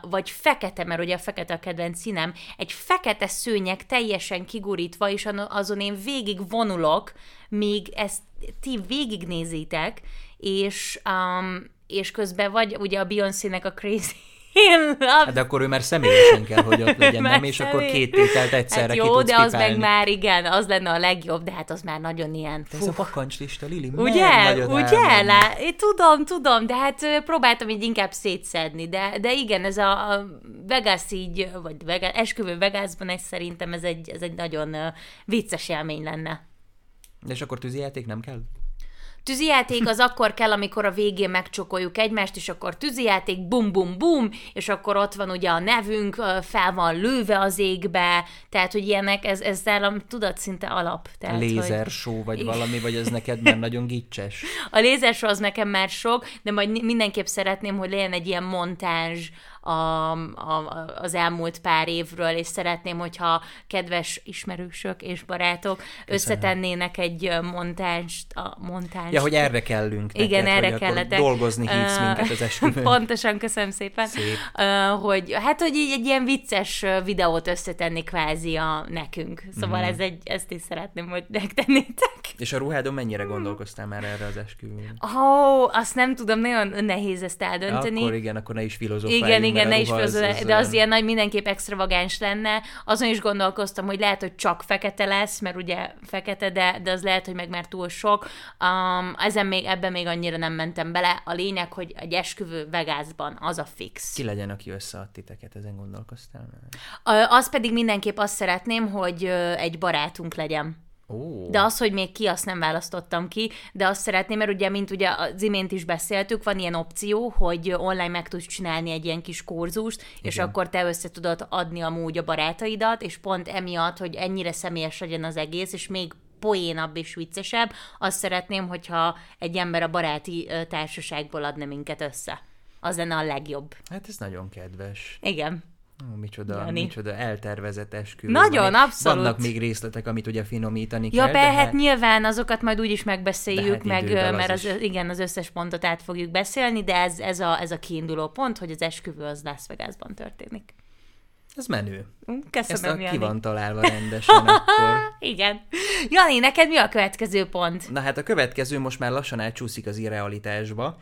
vagy fekete, mert ugye a fekete a kedvenc színem, egy fekete szőnyeg teljesen kigurítva, és azon én végig vonulok, míg ezt ti végignézitek, és, um, és közben vagy ugye a Beyoncé-nek a Crazy Love Hát de akkor ő már személyesen kell, hogy ott legyen, nem? És akkor két tételt egyszerre hát ki jó, tudsz de az pipálni. meg már igen, az lenne a legjobb, de hát az már nagyon ilyen. De ez a bakancslista, Lili, Ugye? Ugye? Lá, én tudom, tudom, de hát próbáltam így inkább szétszedni, de, de igen, ez a, a Vegas így, vagy Vegas, esküvő Vegasban, ez szerintem ez egy, ez egy nagyon vicces élmény lenne. És akkor tűzijáték nem kell? Tűzijáték az akkor kell, amikor a végén megcsokoljuk egymást, és akkor tűzijáték, bum, bum, bum, és akkor ott van ugye a nevünk, fel van lőve az égbe, tehát, hogy ilyenek, ez, ez nálam tudat szinte alap. Tehát, hogy... Lézer show vagy valami, vagy ez neked már nagyon gicses? A lézersó az nekem már sok, de majd mindenképp szeretném, hogy legyen egy ilyen montázs a, a, az elmúlt pár évről, és szeretném, hogyha kedves ismerősök és barátok összetennének egy montást, a montást. Ja, hogy erre kellünk neked, Igen, erre kelletek. dolgozni hívsz minket az esküvőn. Pontosan, köszönöm szépen. Szép. Hogy, hát, hogy így egy ilyen vicces videót összetenni kvázi a nekünk. Szóval Mhm. ez egy, ezt is szeretném, hogy megtennétek. És a ruhádon mennyire gondolkoztál már erre az esküvőn? Ó, oh, azt nem tudom, nagyon nehéz ezt eldönteni. Akkor igen, akkor ne is filozofáljunk, Igen, igen, a ne is filozofálj, az de az ilyen nagy mindenképp extravagáns lenne. Azon is gondolkoztam, hogy lehet, hogy csak fekete lesz, mert ugye fekete, de, de az lehet, hogy meg már túl sok. Um, ezen még, ebben még annyira nem mentem bele. A lényeg, hogy egy esküvő Vegasban, az a fix. Ki legyen, aki összead titeket, ezen gondolkoztál Az pedig mindenképp azt szeretném, hogy egy barátunk legyen. Ó, De az, hogy még ki, azt nem választottam ki, de azt szeretném, mert ugye, mint ugye az imént is beszéltük, van ilyen opció, hogy online meg tudsz csinálni egy ilyen kis kurzust, és Igen. akkor te össze tudod adni amúgy a barátaidat, és pont emiatt, hogy ennyire személyes legyen az egész, és még poénabb és viccesebb, azt szeretném, hogyha egy ember a baráti társaságból adna minket össze. Az lenne a legjobb. hát ez nagyon kedves. Igen. Ó, micsoda, Jani. micsoda eltervezett esküvő. Nagyon, van. abszolút. Vannak még részletek, amit ugye finomítani Ja, kell, be, de hát nyilván azokat majd úgyis megbeszéljük, De hát meg, mert az is. igen, az összes pontot át fogjuk beszélni, de ez, ez, a, ez a kiinduló pont, hogy az esküvő az Las Vegasban történik. ez menő. Ezt Köszönöm, a, Jani. ki van találva rendesen akkor. Igen. Jani, neked mi a következő pont? Na hát a következő most már lassan átcsúszik az irrealitásba.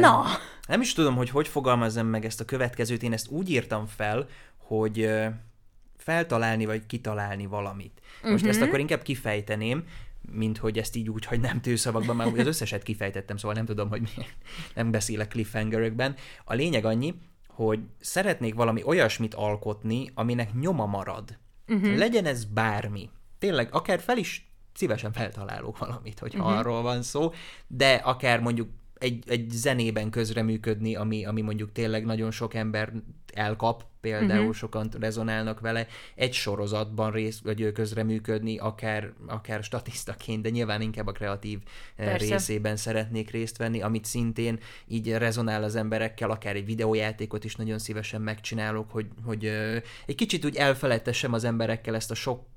Na, Nem is tudom, hogy hogy fogalmazzam meg ezt a következőt. Én ezt úgy írtam fel, hogy feltalálni vagy kitalálni valamit. Most Mhm. ezt akkor inkább kifejteném, mint hogy ezt így úgy, hogy nem tőszavakban, már az összeset kifejtettem, szóval nem tudom, hogy mi, nem beszélek cliffhangerekben. A lényeg annyi, hogy szeretnék valami olyasmit alkotni, aminek nyoma marad. Uh-huh. Legyen ez bármi. Tényleg, akár fel is szívesen feltalálok valamit, hogyha uh-huh. arról van szó, de akár mondjuk egy, egy zenében közreműködni, ami, ami mondjuk tényleg nagyon sok ember elkap, például uh-huh. sokan rezonálnak vele, egy sorozatban rész, vagy közreműködni, akár, akár statisztaként, de nyilván inkább a kreatív eh, Persze. részében szeretnék részt venni, amit szintén így rezonál az emberekkel, akár egy videójátékot is nagyon szívesen megcsinálok, hogy, hogy ö, egy kicsit úgy elfelejtessem az emberekkel ezt a sok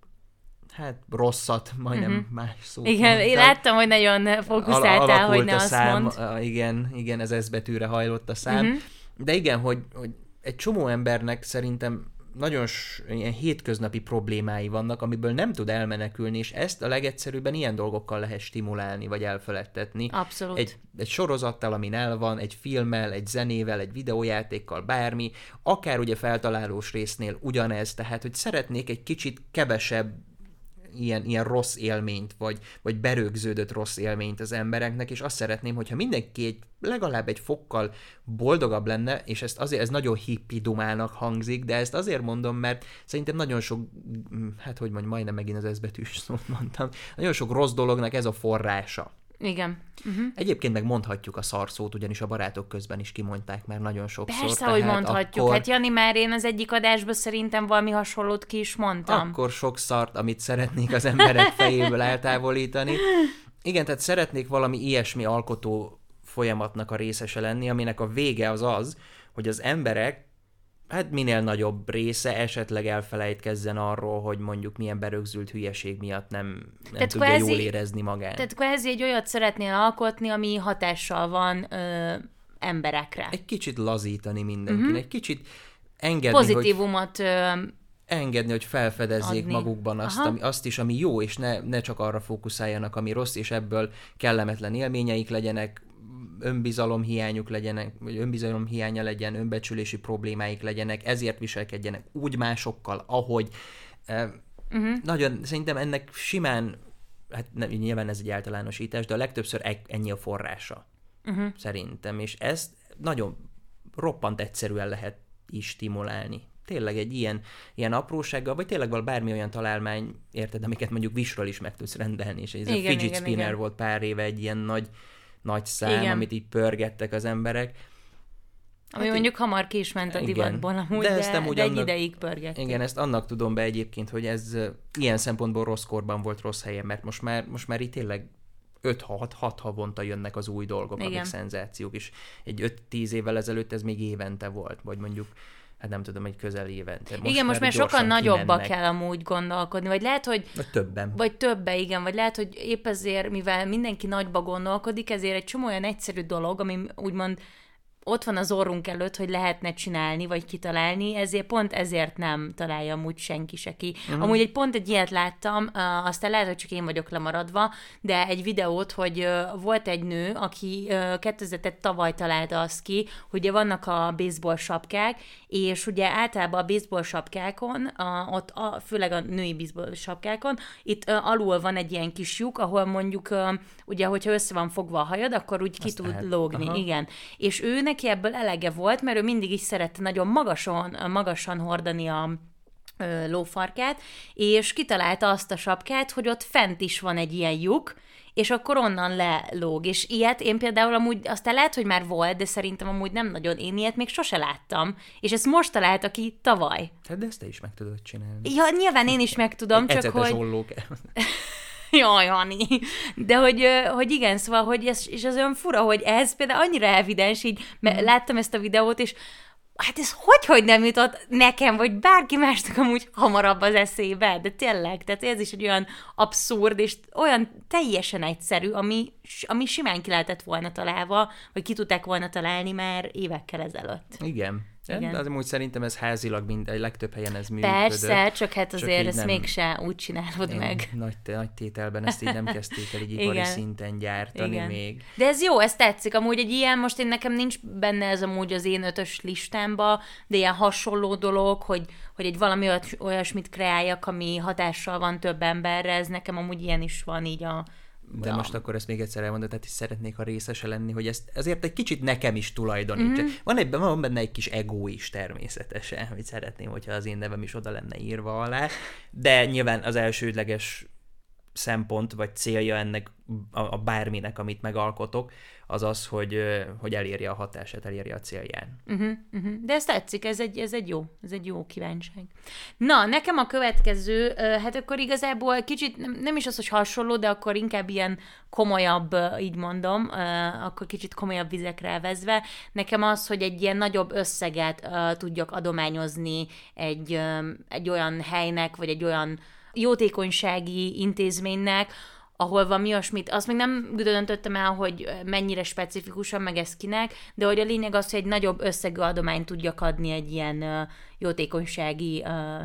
hát rosszat, majdnem uh-huh. más szót igen, én mondtam. láttam, hogy nagyon fókuszáltál, hogy Alakult ne a azt szám, mondd. a- igen, igen, ez S betűre hajlott a szám. Uh-huh. De igen, hogy, hogy egy csomó embernek szerintem nagyon ilyen hétköznapi problémái vannak, amiből nem tud elmenekülni, és ezt a legegyszerűbben ilyen dolgokkal lehet stimulálni, vagy elfeledtetni. Abszolút. Egy, egy sorozattal, amin el van, egy filmmel, egy zenével, egy videójátékkal, bármi, akár ugye feltalálós résznél ugyanez, tehát hogy szeretnék egy kicsit kevesebb ilyen, ilyen rossz élményt, vagy, vagy berögződött rossz élményt az embereknek, és azt szeretném, hogyha mindenki egy, legalább egy fokkal boldogabb lenne, és ezt azért, ez nagyon hippi dumának hangzik, de ezt azért mondom, mert szerintem nagyon sok, hát hogy mondjam, majdnem megint az ezbetűs szót mondtam, nagyon sok rossz dolognak ez a forrása. Igen. Uh-huh. Egyébként meg mondhatjuk a szarszót, ugyanis a barátok közben is kimondták már nagyon sokszor. Persze, hogy mondhatjuk. Akkor, Hát Jani, már én az egyik adásban szerintem valami hasonlót ki is mondtam. akkor sok szart, amit szeretnék az emberek fejéből eltávolítani. Igen, tehát szeretnék valami ilyesmi alkotó folyamatnak a részese lenni, aminek a vége az az, hogy az emberek hát minél nagyobb része esetleg elfelejtkezzen arról, hogy mondjuk milyen berögzült hülyeség miatt nem, nem Tehát tudja kvázi- jól érezni magát. Tehát kvázi egy olyat szeretnél alkotni, ami hatással van ö, emberekre. Egy kicsit lazítani mindenkin, uh-huh. egy kicsit engedni, hogy Pozitívumot ö, engedni, hogy felfedezzék Adni. magukban azt, Aha. ami, azt is, ami jó, és ne, ne csak arra fókuszáljanak, ami rossz, és ebből kellemetlen élményeik legyenek, önbizalom hiányuk legyenek, vagy önbizalom hiánya legyen, önbecsülési problémáik legyenek, ezért viselkedjenek úgy másokkal, ahogy. Uh-huh. Nagyon, szerintem ennek simán, hát nem, nyilván ez egy általánosítás, de a legtöbbször e- ennyi a forrása. Uh-huh. Szerintem, és ezt nagyon roppant egyszerűen lehet is stimulálni. tényleg egy ilyen, ilyen aprósággal, vagy tényleg bármi olyan találmány, érted, amiket mondjuk visről is meg tudsz rendelni, és ez a Igen, fidget igen, spinner igen. volt pár éve egy ilyen nagy, nagy szám, Igen. amit így pörgettek az emberek. Ami mondjuk hamar ki is ment a divatból amúgy, De ezt de, amúgy de egy annak- ideig pörgették. Igen, ezt annak tudom be egyébként, hogy ez ilyen szempontból rossz korban volt rossz helyen, mert most már, most már így tényleg 5-6 havonta jönnek az új dolgok, Igen. amik szenzációk, és egy 5-10 évvel ezelőtt ez még évente volt, vagy mondjuk, hát nem tudom, egy közel évente. Most igen, most már gyorsan sokkal nagyobba kimennek. kell amúgy gondolkodni, vagy lehet, hogy Vagy többen. vagy többe, igen, vagy lehet, hogy épp ezért, mivel mindenki nagyba gondolkodik, ezért egy csomó olyan egyszerű dolog, ami úgymond ott van az orrunk előtt, hogy lehetne csinálni, vagy kitalálni, ezért pont ezért nem találja amúgy senki se ki. Uh-huh. Amúgy egy pont egy ilyet láttam, uh, aztán lehet, hogy csak én vagyok lemaradva, de egy videót, hogy uh, volt egy nő, aki uh, 2000 tavaly találta azt ki, hogy ugye vannak a baseball sapkák, és ugye általában a baseball sapkákon, a, ott a, főleg a női baseball sapkákon, itt uh, alul van egy ilyen kis lyuk, ahol mondjuk, uh, ugye, hogyha össze van fogva a hajad, akkor úgy ki Azt tud lehet. lógni. Aha. Igen. És ő neki ebből elege volt, mert ő mindig is szerette nagyon magason, magasan hordani a lófarkát, és kitalálta azt a sapkát, hogy ott fent is van egy ilyen lyuk, és akkor onnan lelóg. És ilyet én például amúgy, aztán lehet, hogy már volt, de szerintem amúgy nem nagyon, én ilyet még sose láttam. És ezt most találta ki tavaly. Hát de ezt te is meg tudod csinálni. Ja, nyilván én is meg tudom, csak Ecetes hogy... ollók. Jaj, Ani. De hogy, hogy igen, szóval, hogy ez, és az olyan fura, hogy ez például annyira evidens, így mert láttam ezt a videót, és hát ez hogy, hogy nem jutott nekem, vagy bárki másnak amúgy hamarabb az eszébe, de tényleg, tehát ez is egy olyan abszurd, és olyan teljesen egyszerű, ami, ami simán ki lehetett volna találva, vagy ki tudták volna találni már évekkel ezelőtt. Igen. Igen. De amúgy szerintem ez házilag mind, egy legtöbb helyen ez működött. Persze, csak hát csak azért így ezt nem- mégse úgy csinálod Én meg. Nagy, nagy tételben ezt így nem kezdték el így ipari Igen. szinten gyártani Igen. még. De ez jó, ez tetszik. Amúgy egy ilyen, most én nekem nincs benne ez amúgy az én ötös listámba, de ilyen hasonló dolog, hogy, hogy egy valami olyasmit kreáljak, ami hatással van több emberre, ez nekem amúgy ilyen is van így a... De a- most akkor ezt még egyszer elmondod, tehát is szeretnék a részese lenni, hogy ezt ezért egy kicsit nekem is tulajdonítsa. Mhm. Mm-hmm. Van, egy, van benne egy kis ego is természetesen, hogy szeretném, hogyha az én nevem is oda lenne írva alá, de nyilván az elsődleges szempont, vagy célja ennek a, a bárminek, amit megalkotok, az az, hogy, hogy elérje a hatását, elérje a célján. Uh-huh, uh-huh. De ez tetszik, ez egy, ez egy jó, ez egy jó kívánság. Na, nekem a következő, hát akkor igazából kicsit, nem, nem is az, hogy hasonló, de akkor inkább ilyen komolyabb, így mondom, akkor kicsit komolyabb vizekre elvezve. Nekem az, hogy egy ilyen nagyobb összeget tudjak adományozni egy, egy olyan helynek, vagy egy olyan jótékonysági intézménynek, ahol van mi olyasmit, azt még nem döntöttem el, hogy mennyire specifikusan, meg ez kinek, de hogy a lényeg az, hogy egy nagyobb összegű adományt tudjak adni egy ilyen jótékonysági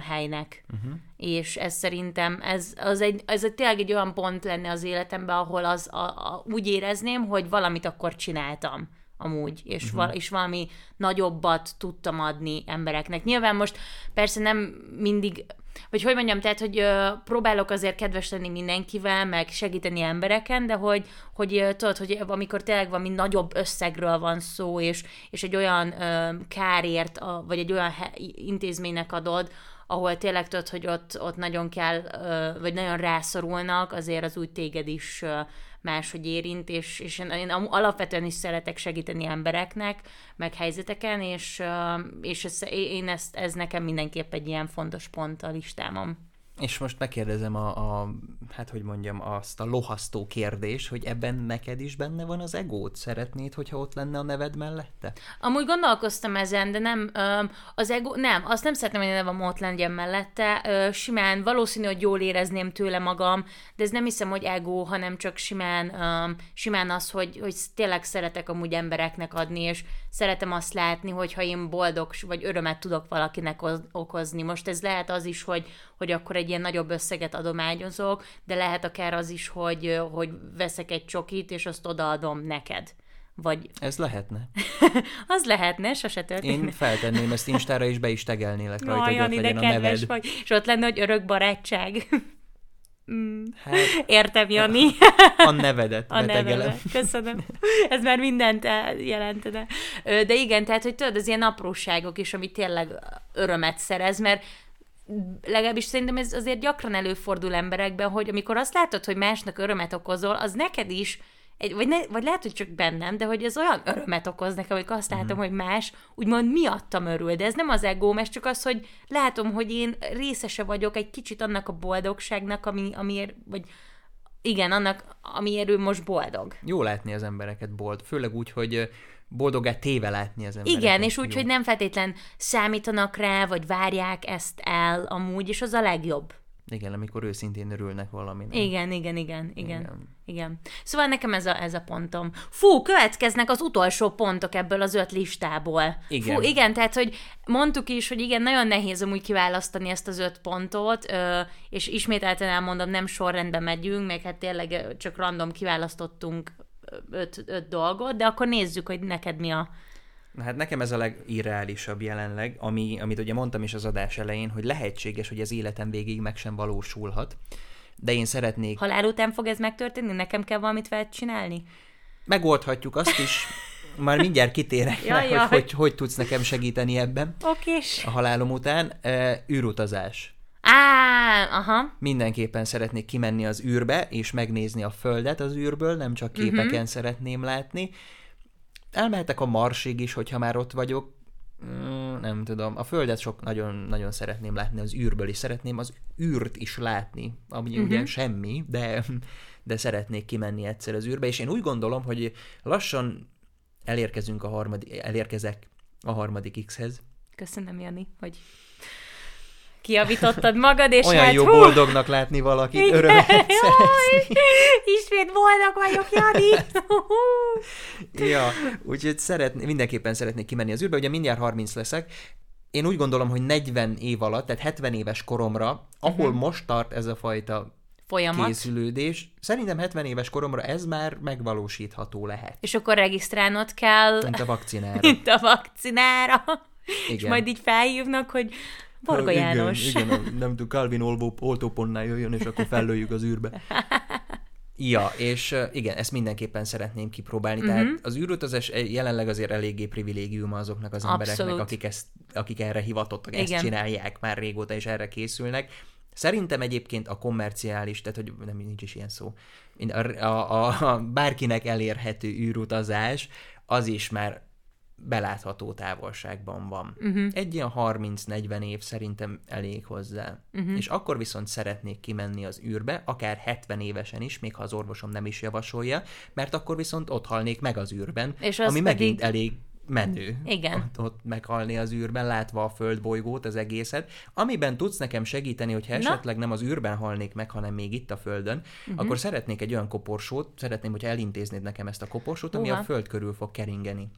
helynek. Uh-huh. És ez szerintem, ez, az egy, ez egy, tényleg egy olyan pont lenne az életemben, ahol az a, a, úgy érezném, hogy valamit akkor csináltam amúgy, és, uh-huh. val- és valami nagyobbat tudtam adni embereknek. Nyilván most persze nem mindig, vagy hogy mondjam, tehát, hogy ö, próbálok azért kedves lenni mindenkivel, meg segíteni embereken, de hogy, hogy ö, tudod, hogy amikor tényleg valami nagyobb összegről van szó, és, és egy olyan ö, kárért, a, vagy egy olyan he- intézménynek adod, ahol tényleg tudod, hogy ott, ott nagyon kell, vagy nagyon rászorulnak, azért az úgy téged is máshogy érint, és, és én, én alapvetően is szeretek segíteni embereknek, meg helyzeteken, és, és ez, én ezt, ez nekem mindenképp egy ilyen fontos pont a listámon. És most megkérdezem a, a, hát hogy mondjam, azt a lohasztó kérdés, hogy ebben neked is benne van az egót? Szeretnéd, hogyha ott lenne a neved mellette? Amúgy gondolkoztam ezen, de nem, az ego, nem, azt nem szeretném, hogy a nevem ott legyen mellette. Ö, simán, valószínű, hogy jól érezném tőle magam, de ez nem hiszem, hogy ego, hanem csak simán, öm, simán az, hogy, hogy tényleg szeretek amúgy embereknek adni, és szeretem azt látni, hogyha én boldog, vagy örömet tudok valakinek oz- okozni. Most ez lehet az is, hogy, hogy akkor egy ilyen nagyobb összeget adományozok, de lehet akár az is, hogy, hogy veszek egy csokit, és azt odaadom neked. Vagy Ez lehetne. az lehetne, sose történik. Én feltenném ezt Instára, és be is tegelnélek rajta, Jaj, hogy ott legyen a neved. vagy. És ott lenne, hogy örök barátság. Hát Értem, Jani. a nevedet A betegelem. nevemet. Köszönöm. Ez már mindent jelentene. De igen, tehát, hogy tudod, az ilyen apróságok is, ami tényleg örömet szerez, mert legalábbis szerintem ez azért gyakran előfordul emberekben, hogy amikor azt látod, hogy másnak örömet okozol, az neked is egy, vagy, ne, vagy lehet, hogy csak bennem, de hogy ez olyan örömet okoz nekem, amikor azt látom, hogy más úgymond miattam örül, de ez nem az egóm, ez csak az, hogy látom, hogy én részese vagyok egy kicsit annak a boldogságnak, ami, amiért, vagy igen, annak, amiért ő most boldog. Jó látni az embereket boldog, főleg úgy, hogy boldogá téve látni az embereket. Igen, és úgy, Jó. hogy nem feltétlen számítanak rá, vagy várják ezt el amúgy, és az a legjobb. Igen, amikor őszintén örülnek valaminek. Igen, igen, igen, igen. Igen. igen. Szóval nekem ez a, ez a pontom. Fú, következnek az utolsó pontok ebből az öt listából. Igen. Fú, igen, tehát, hogy mondtuk is, hogy igen, nagyon nehéz amúgy kiválasztani ezt az öt pontot, és ismételten elmondom, nem sorrendben megyünk, meg hát tényleg csak random kiválasztottunk öt, öt dolgot, de akkor nézzük, hogy neked mi a... Na hát nekem ez a legirreálisabb jelenleg, ami, amit ugye mondtam is az adás elején, hogy lehetséges, hogy az életem végig meg sem valósulhat, de én szeretnék, ha... Halál után fog ez megtörténni? Nekem kell valamit veled csinálni? megoldhatjuk azt is, már mindjárt kitérek Jaj, rá, jaj. hogy, hogy hogy tudsz nekem segíteni ebben Okés. a halálom után. Uh, űrutazás. Á, aha. Mindenképpen szeretnék kimenni az űrbe, és megnézni a Földet az űrből, nem csak Mhm. képeken uh-huh. szeretném látni. Elmehetek a Marsig is, hogyha már ott vagyok. Mm, Nem tudom. A Földet sok nagyon, nagyon szeretném látni az űrből, és szeretném az űrt is látni, ami uh-huh. ugye semmi, de, de szeretnék kimenni egyszer az űrbe, és én úgy gondolom, hogy lassan elérkezünk a harmadik, elérkezek a harmadik X-hez. Köszönöm, Jani, hogy kiavítottad magad, és Olyan hát, jó hú, boldognak látni valakit, igen, örömet jaj. Ismét boldog vagyok, Jani! Ja, úgyhogy szeretné, mindenképpen szeretnék kimenni az űrbe, ugye mindjárt 30 leszek. Én úgy gondolom, hogy 40 év alatt, tehát 70 éves koromra, ahol uh-huh. most tart ez a fajta Folyamat. készülődés, szerintem 70 éves koromra ez már megvalósítható lehet. És akkor regisztrálnod kell, Mint a vakcinára. mint a vakcinára, és Igen. majd így felhívnak, hogy Varga igen, János. Igen, nem tudom, Calvin olvó, oltópontnál jöjjön, és akkor fellőjük az űrbe. Ja, és igen, ezt mindenképpen szeretném kipróbálni. Uh-huh. Mhm. Tehát az űrutazás jelenleg azért eléggé privilégium azoknak az embereknek, Abszolút. akik, ezt, akik erre hivatottak, ezt Igen. csinálják már régóta, és erre készülnek. Szerintem egyébként a kommerciális, tehát hogy nem nincs is ilyen szó, a, a, a, a bárkinek elérhető űrutazás, az is már belátható távolságban van. Uh-huh. Egy ilyen 30-40 év szerintem elég hozzá. Uh-huh. És akkor viszont szeretnék kimenni az űrbe, akár 70 évesen is, még ha az orvosom nem is javasolja, mert akkor viszont ott halnék meg az űrben, És az ami pedig- megint elég menő. Igen. Ott, ott meghalni az űrben, látva a földbolygót, az egészet. Amiben tudsz nekem segíteni, hogyha Na. esetleg nem az űrben halnék meg, hanem még itt a földön, uh-huh. akkor szeretnék egy olyan koporsót, szeretném, hogyha elintéznéd nekem ezt a koporsót, ami Húha. a föld körül fog keringeni.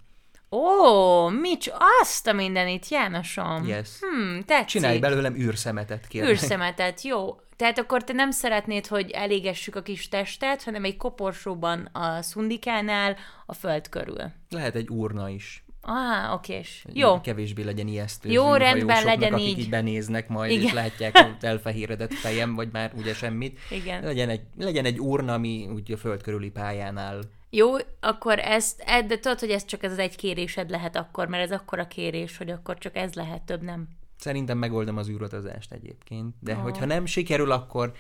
Ó, mics, azt a mindenit, Jánosom. Yes. Hmm, tetszik. Csinálj belőlem űrszemetet, kérlek. űrszemetet, jó. Tehát akkor te nem szeretnéd, hogy elégessük a kis testet, hanem egy koporsóban a szundikánál a föld körül. Lehet egy urna is. Ah, okés. Hogy Jó. Kevésbé legyen ijesztő. Jó, rendben, legyen akik így. így benéznek majd, Igen. és látják a elfehéredett fejem, vagy már ugye semmit. Igen. Legyen egy, legyen egy urna, ami úgy a föld körüli pályán áll. Jó, akkor ezt, ed- de tudod, hogy ez csak ez az egy kérésed lehet akkor, mert ez akkor a kérés, hogy akkor csak ez lehet, több nem. Szerintem megoldom az űrutazást egyébként, de Ó. hogyha nem sikerül, akkor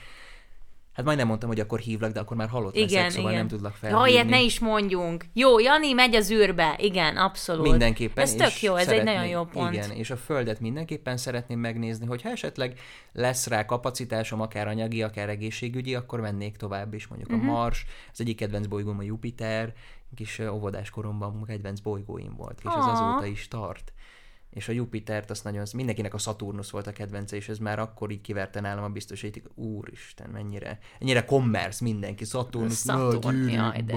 hát majdnem mondtam, hogy akkor hívlak, de akkor már halott Igen, leszek, szóval igen. nem tudlak Ja, felhívni. ilyet ne is mondjunk. Jó, Jani megy az űrbe. Igen, abszolút. Mindenképpen. Ez tök jó, ez egy szeretném- nagyon jó pont. Igen, és a Földet mindenképpen szeretném megnézni, hogyha esetleg lesz rá kapacitásom, akár anyagi, akár egészségügyi, akkor mennék tovább is, mondjuk Mhm. uh-huh. a Mars, az egyik kedvenc bolygóm a Jupiter, kis óvodás koromban kedvenc bolygóim volt, és ez Ah. azóta is tart. És a Jupitert azt nagyon, mindenkinek a Saturnus volt a kedvence, és ez már akkor így kiverte nálam a biztosíték, úristen, mennyire, ennyire commerce mindenki, Saturnus, Saturn, jaj, de-.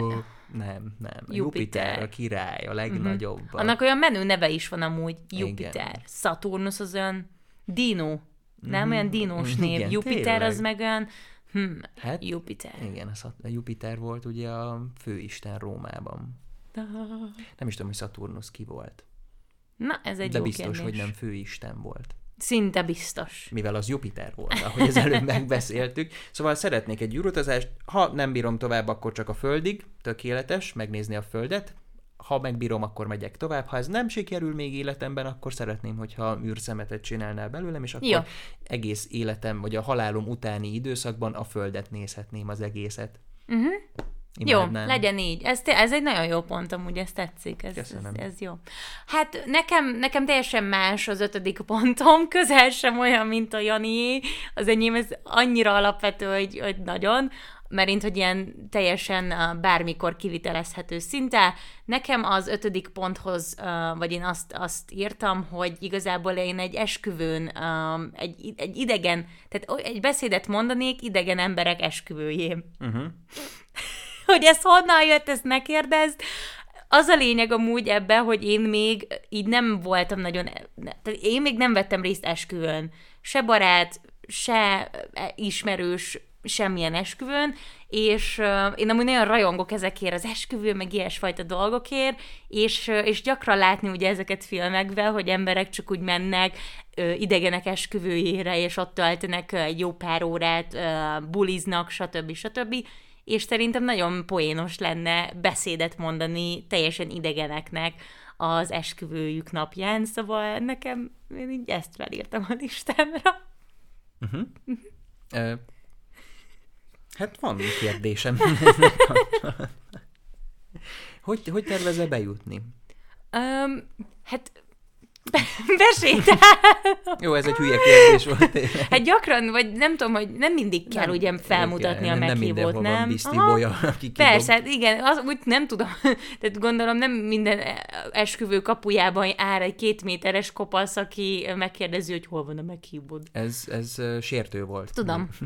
Nem, nem. Jupiter. Jupiter, a király, a legnagyobb. a- Annak olyan menő neve is van amúgy. Igen. Jupiter. Saturnus az olyan dino. Nem olyan dinós Mhm. név. Igen, Jupiter az tényleg. meg olyan... Hm, Hát, Jupiter. Igen, a, Jupiter volt ugye a főisten Rómában. Nem is tudom, hogy Saturnus ki volt. Na, ez egy de jó biztos, kérdés. hogy nem főisten volt. Szinte biztos. mivel az Jupiter volt, ahogy az előbb megbeszéltük. Szóval szeretnék egy űrutazást, ha nem bírom tovább, akkor csak a Földig, tökéletes, megnézni a Földet, ha megbírom, akkor megyek tovább. Ha ez nem sikerül még életemben, akkor szeretném, hogyha űrszemetet csinálnál belőlem, és akkor Jó. egész életem, vagy a halálom utáni időszakban a Földet nézhetném az egészet. Uh-huh. Jó, Imádnám. legyen így. Ez, ez egy nagyon jó pont, amúgy ez tetszik. Ez, ez, Köszönöm. ez jó. Hát nekem, nekem teljesen más az ötödik pontom, közel sem olyan, mint a Jani. Az enyém ez annyira alapvető, hogy, hogy nagyon, mert hogy ilyen teljesen bármikor kivitelezhető szinte. Nekem az ötödik ponthoz, vagy én azt, azt írtam, hogy igazából én egy esküvőn, egy, egy idegen, tehát egy beszédet mondanék idegen emberek esküvőjén Uh-huh. hogy ez honnan jött, ezt ne kérdezd. Az a lényeg amúgy ebben, hogy én még így nem voltam nagyon, tehát én még nem vettem részt esküvőn. Se barát, se ismerős, semmilyen esküvőn, és uh, én amúgy nagyon rajongok ezekért az esküvő, meg ilyesfajta dolgokért, és, uh, és gyakran látni ugye ezeket filmekben, hogy emberek csak úgy mennek uh, idegenek esküvőjére, és ott töltenek uh, egy jó pár órát, uh, buliznak, stb. stb és szerintem nagyon poénos lenne beszédet mondani teljesen idegeneknek az esküvőjük napján, szóval nekem én így ezt felírtam a listámra. Ö, hát van kérdésem. hogy, hogy tervezze bejutni? Um, hát besétál. Jó, ez egy hülye kérdés volt. tényleg. Hát gyakran, vagy nem tudom, hogy nem mindig kell Nem, ugye felmutatni igen, a nem- nem meghívót, mindenhol van nem? Boy, aki. Persze, hát igen, az úgy nem tudom, tehát gondolom nem minden esküvő kapujában áll egy két méteres kopasz, aki megkérdezi, hogy hol van a meghívód. Ez, ez ö, sértő volt. Tudom.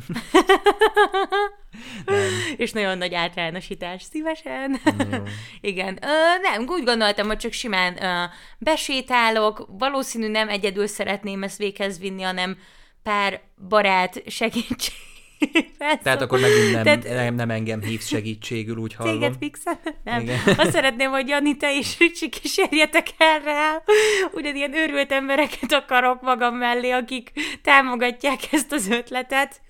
Nem. És nagyon nagy általánosítás. Szívesen. Igen. Ö, nem, úgy gondoltam, hogy csak simán ö, besétálok. Valószínű nem egyedül szeretném ezt véghez vinni, hanem pár barát segítség. Tehát akkor megint nem, Tehát- nem, nem engem hívsz segítségül, úgy hallom. Téged fixen? Nem. Igen. Azt szeretném, hogy Jani, te is Ricsi kísérjetek erre. Ugyanilyen őrült embereket akarok magam mellé, akik támogatják ezt az ötletet,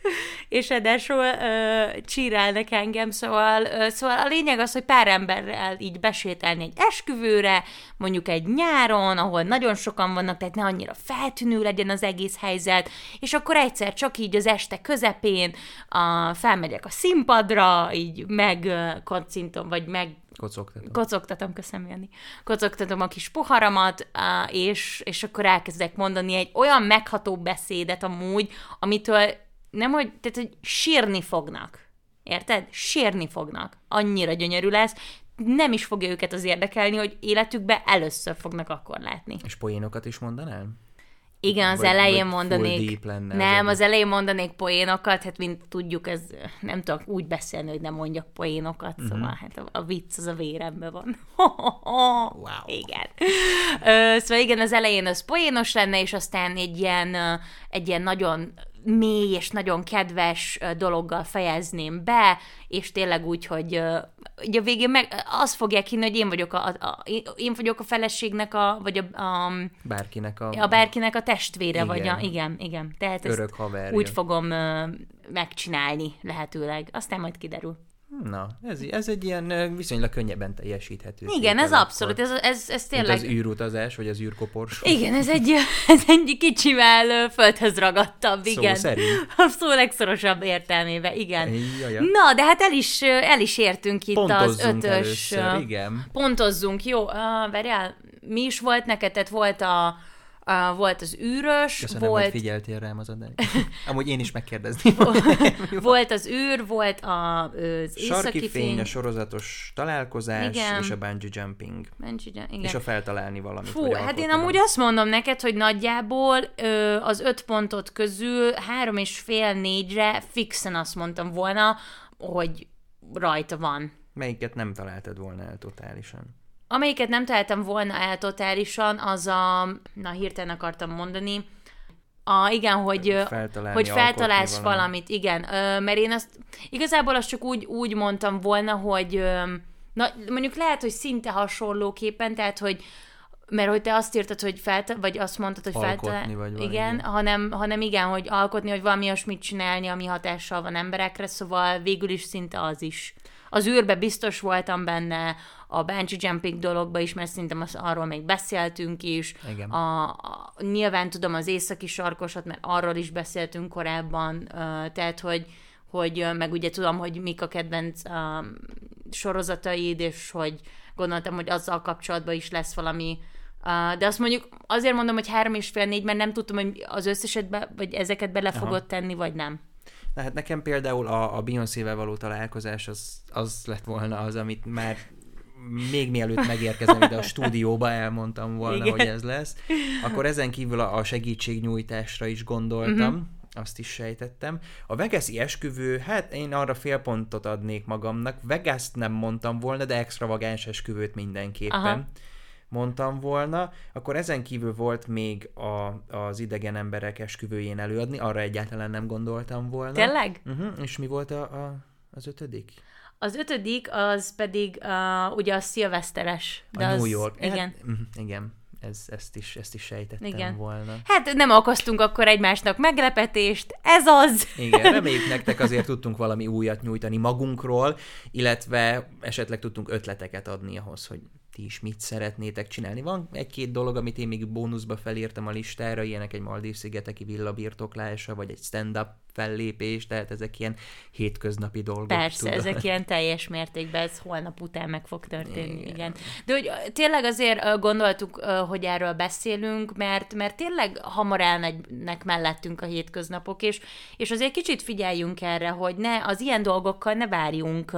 és ö, csírálnak engem, szóval, ö, szóval a lényeg az, hogy pár emberrel így besétálni egy esküvőre, mondjuk egy nyáron, ahol nagyon sokan vannak, tehát ne annyira feltűnő legyen az egész helyzet, és akkor egyszer csak így az este közepén a, felmegyek a színpadra, így megkoncintom, vagy meg Kocogtatom. kocogtatom, köszönöm, Jani. Kocogtatom a kis poharamat, és, és akkor elkezdek mondani egy olyan megható beszédet amúgy, amitől nem, hogy, tehát, hogy sírni fognak. Érted? Sírni fognak. Annyira gyönyörű lesz. Nem is fogja őket az érdekelni, hogy életükbe először fognak akkor látni. És poénokat is mondanál? Igen, az Vagy- elején vagy mondanék. lenne az nem, egész. az elején mondanék poénokat, hát mint tudjuk, ez nem tudok úgy beszélni, hogy nem mondjak poénokat, Mhm. uh-huh. szóval hát a, a vicc az a véremben van. Wow. Igen. Ö, szóval igen, az elején az poénos lenne, és aztán egy ilyen, egy ilyen nagyon mély és nagyon kedves dologgal fejezném be, és tényleg úgy, hogy hogy a végén meg azt fogják hinni, hogy én vagyok a, a, a, én vagyok a feleségnek, a, vagy a, a, Bárkinek a, a bárkinek a testvére, Igen. vagy a, igen, igen. Tehát ezt örök haverja. úgy fogom megcsinálni lehetőleg. Aztán majd kiderül. Na, ez, ez egy ilyen viszonylag könnyebben teljesíthető. Igen, ez abszolút, ez, ez, ez Mint tényleg... az űrutazás, vagy az űrkopors. Igen, ez egy, ez egy kicsivel földhöz ragadtabb, Szó igen. szerint. A szó legszorosabb értelmébe, igen. Jaja. Na, de hát el is, el is értünk itt az Pontozzunk ötös... először, igen. Pontozzunk, jó. Uh, várjál, mi is volt neked? Tehát volt a, a volt az űrös, Köszönöm, volt, hogy figyeltél rám az adás. Amúgy én is megkérdezni. volt az űr, volt a, az északi Sarki fény, fény. a sorozatos találkozás, Igen. és a bungee jumping. Mencs, igen. És a feltalálni valamit. Fú, hát én amúgy azt mondom neked, hogy nagyjából ö, az öt pontot közül három és fél négyre fixen azt mondtam volna, hogy rajta van. Melyiket nem találtad volna el totálisan? Amelyiket nem találtam volna el totálisan, az a, na hirtelen akartam mondani, a, igen, hogy, Feltalálni, hogy feltalálsz valamit, valamit. igen, ö, mert én azt, igazából azt csak úgy, úgy mondtam volna, hogy ö, na, mondjuk lehet, hogy szinte hasonlóképpen, tehát, hogy mert hogy te azt írtad, hogy fel, vagy azt mondtad, hogy Alkotni, feltalál- vagy valami igen, hanem, hanem igen, hogy alkotni, hogy valami olyasmit csinálni, ami hatással van emberekre, szóval végül is szinte az is. Az űrbe biztos voltam benne, a bungee jumping dologba is, mert szerintem az, arról még beszéltünk is. Igen. A, a, nyilván tudom az északi sarkosat, mert arról is beszéltünk korábban, uh, tehát hogy, hogy meg ugye tudom, hogy mik a kedvenc um, sorozataid, és hogy gondoltam, hogy azzal kapcsolatban is lesz valami Uh, de azt mondjuk azért mondom, hogy három és fél négy, mert nem tudtam, hogy az összesetbe, vagy ezeket bele Aha. fogod tenni, vagy nem. Na hát nekem például a, a Beyoncé-vel való találkozás az, az lett volna az, amit már még mielőtt megérkezem ide a stúdióba, elmondtam volna, Igen. hogy ez lesz. Akkor ezen kívül a, segítségnyújtásra is gondoltam, uh-huh. azt is sejtettem. A Vegas-i esküvő, hát én arra fél pontot adnék magamnak. Vegas-t nem mondtam volna, de extravagáns esküvőt mindenképpen. Aha. mondtam volna, akkor ezen kívül volt még a, az idegen emberek esküvőjén előadni, arra egyáltalán nem gondoltam volna. Tényleg? Uh-huh. És mi volt a, a, az ötödik? Az ötödik, az pedig uh, ugye a szilveszteres. A De New az, York. Igen. Hát, igen, ez, ezt, is, ezt is sejtettem Igen. volna. Hát nem okoztunk akkor egymásnak meglepetést, ez az! Igen, reméljük nektek azért tudtunk valami újat nyújtani magunkról, illetve esetleg tudtunk ötleteket adni ahhoz, hogy ti is mit szeretnétek csinálni. Van egy-két dolog, amit én még bónuszba felírtam a listára, ilyenek egy Maldív-szigeteki villabirtoklása, vagy egy stand-up fellépés, tehát ezek ilyen hétköznapi dolgok. Persze, tudod. ezek ilyen teljes mértékben, ez holnap után meg fog történni, igen. Igen. De hogy tényleg azért gondoltuk, hogy erről beszélünk, mert, mert tényleg hamar elmegynek mellettünk a hétköznapok, és, és azért kicsit figyeljünk erre, hogy ne az ilyen dolgokkal ne várjunk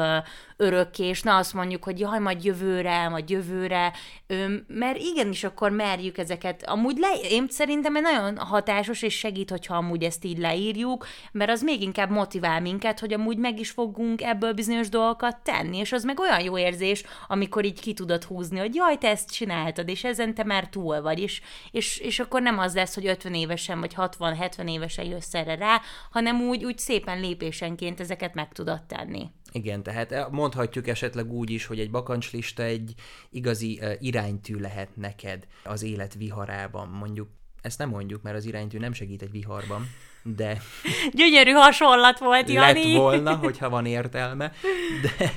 örökké, és ne azt mondjuk, hogy jaj, majd jövőre, majd jövőre, mert igenis akkor merjük ezeket. Amúgy le, én szerintem egy nagyon hatásos, és segít, hogyha amúgy ezt így leírjuk, mert az még inkább motivál minket, hogy amúgy meg is fogunk ebből bizonyos dolgokat tenni, és az meg olyan jó érzés, amikor így ki tudod húzni, hogy jaj, te ezt csináltad, és ezen te már túl vagy, és, és, és akkor nem az lesz, hogy 50 évesen vagy 60-70 évesen jössz erre rá, hanem úgy, úgy szépen lépésenként ezeket meg tudod tenni. Igen, tehát mondhatjuk esetleg úgy is, hogy egy bakancslista egy igazi uh, iránytű lehet neked az élet viharában. Mondjuk, ezt nem mondjuk, mert az iránytű nem segít egy viharban, de Gyönyörű hasonlat volt, Jani! lett volna, hogyha van értelme, de,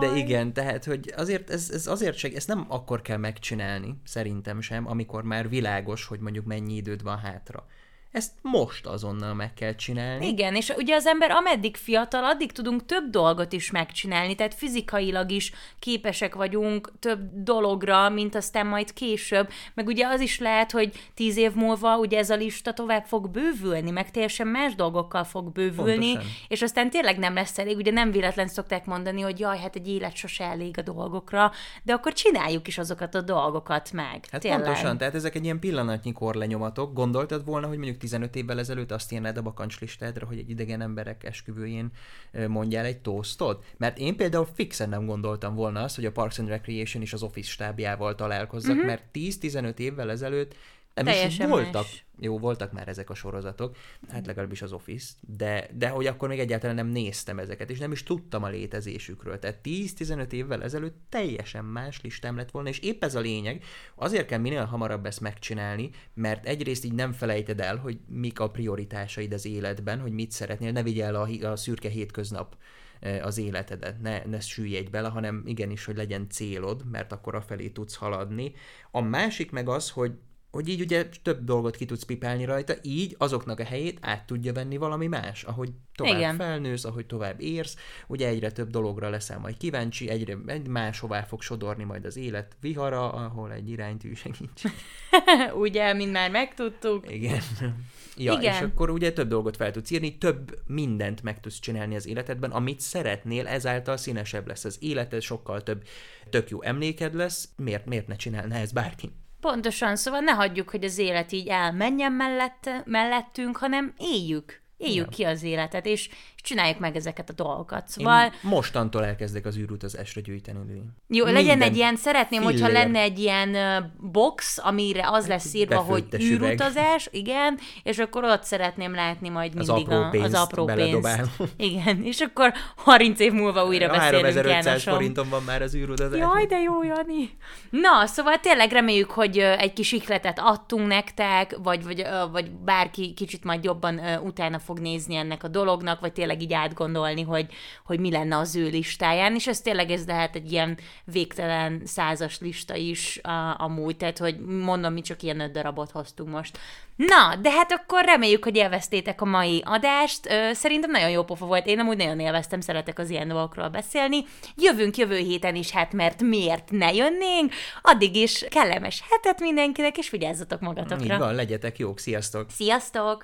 de igen, tehát, hogy azért ez, ez azért seg, ezt nem akkor kell megcsinálni, szerintem sem, amikor már világos, hogy mondjuk mennyi időd van hátra. Ezt most azonnal meg kell csinálni. Igen, és ugye az ember ameddig fiatal, addig tudunk több dolgot is megcsinálni, tehát fizikailag is képesek vagyunk több dologra, mint aztán majd később, meg ugye az is lehet, hogy tíz év múlva ugye ez a lista tovább fog bővülni, meg teljesen más dolgokkal fog bővülni, Pontosan. és aztán tényleg nem lesz elég, ugye nem véletlen szokták mondani, hogy jaj, hát egy élet sose elég a dolgokra, de akkor csináljuk is azokat a dolgokat meg. Hát tényleg. pontosan, tehát ezek egy ilyen pillanatnyi korlenyomatok. Gondoltad volna, hogy mondjuk 15 évvel ezelőtt azt írnád a bakancslistádra, hogy egy idegen emberek esküvőjén mondjál egy toastot? Mert én például fixen nem gondoltam volna azt, hogy a Parks and Recreation és az Office stábjával találkozzak, uh-huh. mert 10-15 évvel ezelőtt nem is. Teljesen voltak. más. Jó, voltak már ezek a sorozatok, hát legalábbis az Office, de, de hogy akkor még egyáltalán nem néztem ezeket, és nem is tudtam a létezésükről. Tehát 10-15 évvel ezelőtt teljesen más listám lett volna, és épp ez a lényeg, azért kell minél hamarabb ezt megcsinálni, mert egyrészt így nem felejted el, hogy mik a prioritásaid az életben, hogy mit szeretnél, ne vigyel a, a szürke hétköznap eh, az életedet, ne, ne süllyedj bele, hanem igenis, hogy legyen célod, mert akkor afelé tudsz haladni. A másik meg az, hogy hogy így ugye több dolgot ki tudsz pipálni rajta, így azoknak a helyét át tudja venni valami más, ahogy tovább Igen. Felnősz, ahogy tovább érsz, ugye egyre több dologra leszel majd kíváncsi, egyre egy máshová fog sodorni majd az élet vihara, ahol egy iránytű segíts. ugye, mint már megtudtuk. Igen. Ja, Igen. és akkor ugye több dolgot fel tudsz írni, több mindent meg tudsz csinálni az életedben, amit szeretnél, ezáltal színesebb lesz az életed, sokkal több tök jó emléked lesz, miért, miért ne csinálna ez bárki? Pontosan, szóval ne hagyjuk, hogy az élet így elmenjen mellett, mellettünk, hanem éljük. Éljük Ja. ki az életet, és, és csináljuk meg ezeket a dolgokat. Szóval Én mostantól elkezdek az űrutazásra gyűjteni. Jó, legyen Minden egy ilyen, szeretném, hogyha fillér. lenne egy ilyen box, amire az lesz írva, hogy befőttes üveg. űrutazás, igen, és akkor ott szeretném látni majd Az mindig apró a, az pénzt apró pénzt. Igen, és akkor 30 év múlva újra A beszélünk 3500 Jánosom. forinton van már az űrutazás. Jaj, de jó, Jani! Na, szóval tényleg reméljük, hogy egy kis ikletet adtunk nektek, vagy, vagy, vagy bárki kicsit majd jobban utána fog nézni ennek a dolognak, vagy tényleg így átgondolni, hogy, hogy mi lenne az ő listáján, és ez tényleg ez lehet egy ilyen végtelen százas lista is a, amúgy, tehát hogy mondom, mi csak ilyen öt darabot hoztunk most. Na, de hát akkor reméljük, hogy élveztétek a mai adást. Szerintem nagyon jó pofa volt. Én amúgy nagyon élveztem, szeretek az ilyen dolgokról beszélni. Jövünk jövő héten is, hát mert miért ne jönnénk? Addig is kellemes hetet mindenkinek, és vigyázzatok magatokra. Így van, legyetek jók, sziasztok! Sziasztok!